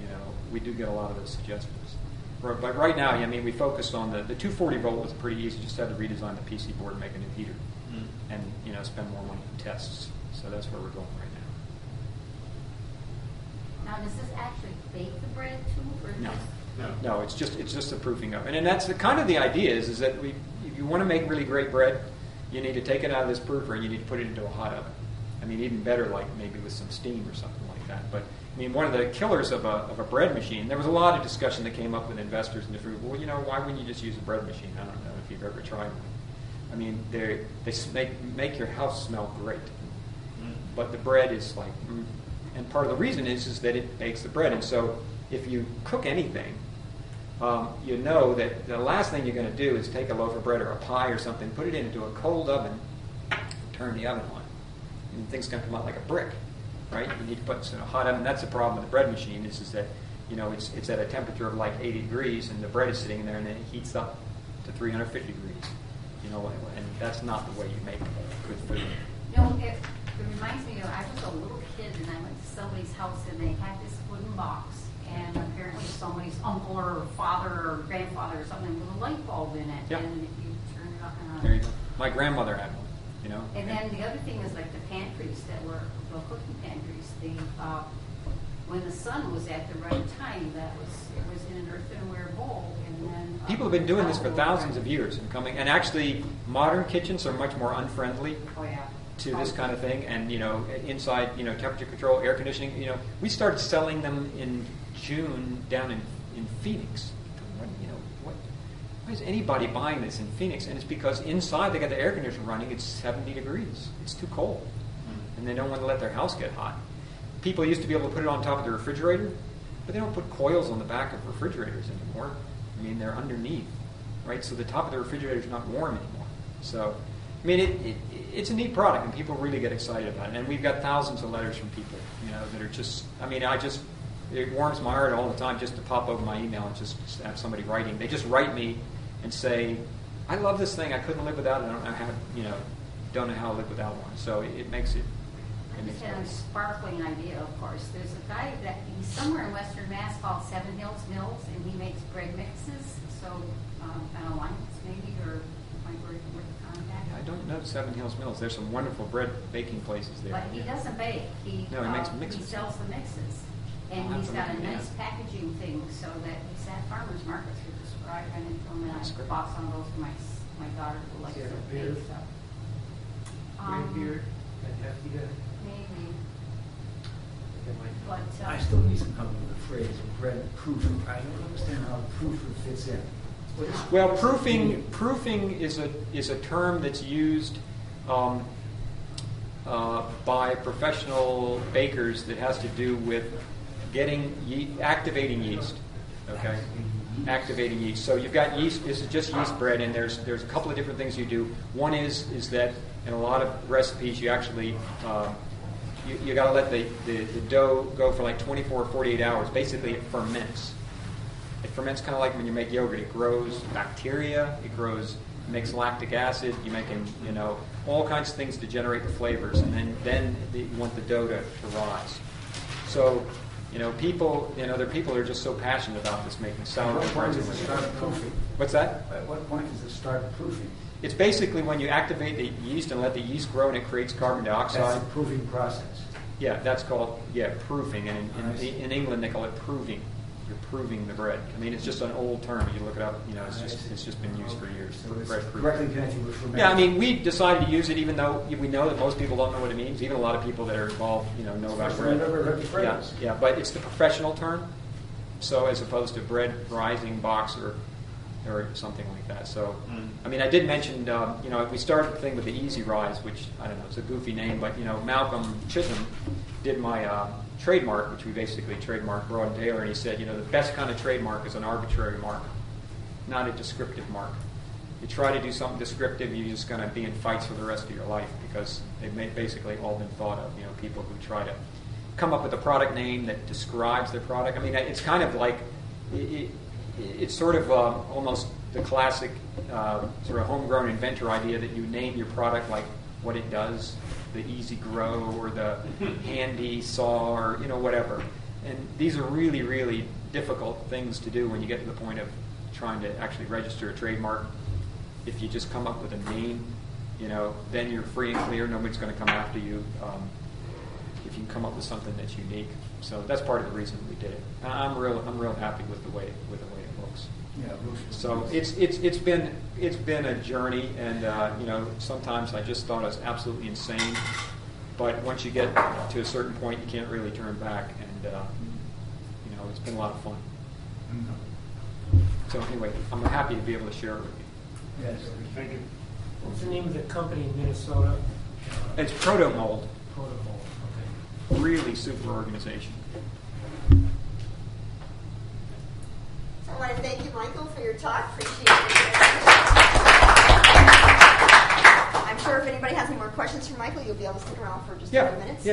you know, we do get a lot of those suggestions. But but right now, I mean, we focused on the, the 240 volt was pretty easy. Just had to redesign the PC board and make a new heater, and you know, spend more money on tests. So that's where we're going right now. Now, does this actually bake the bread too, or No. just? No, it's just it's just the proofing of it, and that's the kind of the idea is is that we if you want to make really great bread, you need to take it out of this proofer and you need to put it into a hot oven. I mean, even better, like maybe with some steam or something like that. But I mean, one of the killers of a of a bread machine. There was a lot of discussion that came up with investors and different. Well, you know, why wouldn't you just use a bread machine? I don't know if you've ever tried one. I mean, they they make make your house smell great, but the bread is like, mm. and part of the reason is is that it bakes the bread, and so if you cook anything, um, you know that the last thing you're going to do is take a loaf of bread or a pie or something, put it into a cold oven, turn the oven on, and things going to come out like a brick, right? You need to put it in a hot oven. That's the problem with the bread machine is, is that you know it's it's at a temperature of like 80 degrees, and the bread is sitting there, and then it heats up to 350 degrees. You know, and that's not the way you make good food. Know, it, it reminds me of, I was a little kid and I went to somebody's house and they had this wooden box and apparently somebody's uncle or father or grandfather or something with a light bulb in it. Yeah. And you turn it on. There you go. My grandmother had one. You know. And then the other thing is like the pantries that were, the cooking pantries, the, uh, when the sun was at the right time, that was, it was in an earthenware bowl and then. uh, People have been doing this for oh, thousands of years and coming, and actually, modern kitchens are much more unfriendly Oh, yeah. to this kind of thing. And you know, inside, you know, temperature control, air conditioning. You know, we started selling them in June down in in Phoenix. What, you know, what? Why is anybody buying this in Phoenix? And it's because inside they got the air conditioner running. It's 70 degrees. It's too cold, hmm. and they don't want to let their house get hot. People used to be able to put it on top of the refrigerator, but they don't put coils on the back of refrigerators anymore. I mean, they're underneath, right? So the top of the refrigerator is not warm anymore. So, I mean, it, it, it's a neat product, and people really get excited about it. And we've got thousands of letters from people, you know, that are just. I mean, I just it warms my heart all the time just to pop over my email and just have somebody writing. They just write me and say, "I love this thing. I couldn't live without it. I don't know how, you know, don't know how to live without one." So it, it makes it. I it makes just had a sparkling idea, of course. There's a guy that, he's somewhere in Western Mass called Seven Hills Mills, and he makes bread mixes. So, um, an alliance maybe, or might work with contact. I don't know Seven Hills Mills. There's some wonderful bread baking places there. But he doesn't bake. He, No, he makes uh, mixes. He sells the mixes. I'll And he's got a look, yeah. nice packaging thing so that he's at farmers markets with this, where I ran into him and That's I great. bought some of those for my, s- my daughter who likes Is to that a bake stuff. Gray Um, beard, that hefty guy. Maybe, That might- but, uh. I still need some help with the phrase, bread proofing. I don't understand how proofing fits in. What is- Well, proofing proofing is a is a term that's used um, uh, by professional bakers that has to do with getting ye- activating yeast. Okay, activating yeast. So you've got yeast. This is just yeast bread, and there's there's a couple of different things you do. One is is that in a lot of recipes you actually um, you, you got to let the, the, the dough go for like 24 or 48 hours. Basically, it ferments. It ferments kind of like when you make yogurt. It grows bacteria. It grows makes lactic acid. You make you know all kinds of things to generate the flavors, and then then you want the dough to, to rise. So you know people you know there are people who are just so passionate about this making At sourdough what point breads. does it start proofing? What's that? At what point does it start proofing? It's basically when you activate the yeast and let the yeast grow and it creates carbon That's dioxide. the proofing process. Yeah, that's called yeah proofing, and in, in, in England they call it proving. You're proving the bread. I mean, it's just an old term. You look it up. You know, it's just it's just been used for years. So it's bread proofing. directly connected with fermentation. Yeah, I mean, we decided to use it even though we know that most people don't know what it means. Even a lot of people that are involved, you know, know about First bread. I've heard the. Yeah, yeah, but it's the professional term. So as opposed to bread rising box or or something like that. So, I mean, I did mention, um, you know, we started the thing with the Easy Rise, which I don't know, it's a goofy name, but you know, Malcolm Chisholm did my uh, trademark, which we basically trademarked Brød and Taylor, and he said, you know, the best kind of trademark is an arbitrary mark, not a descriptive mark. You try to do something descriptive, you're just going to be in fights for the rest of your life because they've basically all been thought of. You know, people who try to come up with a product name that describes their product. I mean, it's kind of like it, it, it's sort of uh, almost the classic uh, sort of homegrown inventor idea that you name your product like what it does, the easy grow or the handy saw or you know whatever. And these are really, really difficult things to do when you get to the point of trying to actually register a trademark. If you just come up with a name, you know, then you're free and clear. Nobody's going to come after you. Um, if you can come up with something that's unique. So that's part of the reason we did it. I'm real, I'm real happy with the way with the. Yeah, So it's it's it's been it's been a journey, and uh, you know sometimes I just thought it was absolutely insane, but once you get to a certain point, you can't really turn back, and uh, you know it's been a lot of fun. So anyway, I'm happy to be able to share it with you. Yes. Thank you. What's the name of the company in Minnesota? It's Proto Mold, Proto Labs, okay. really super organization. So I want to thank you, Michael, for your talk. Appreciate it. I'm sure if anybody has any more questions for Michael, you'll be able to stick around for just a Yeah, few minutes. yeah.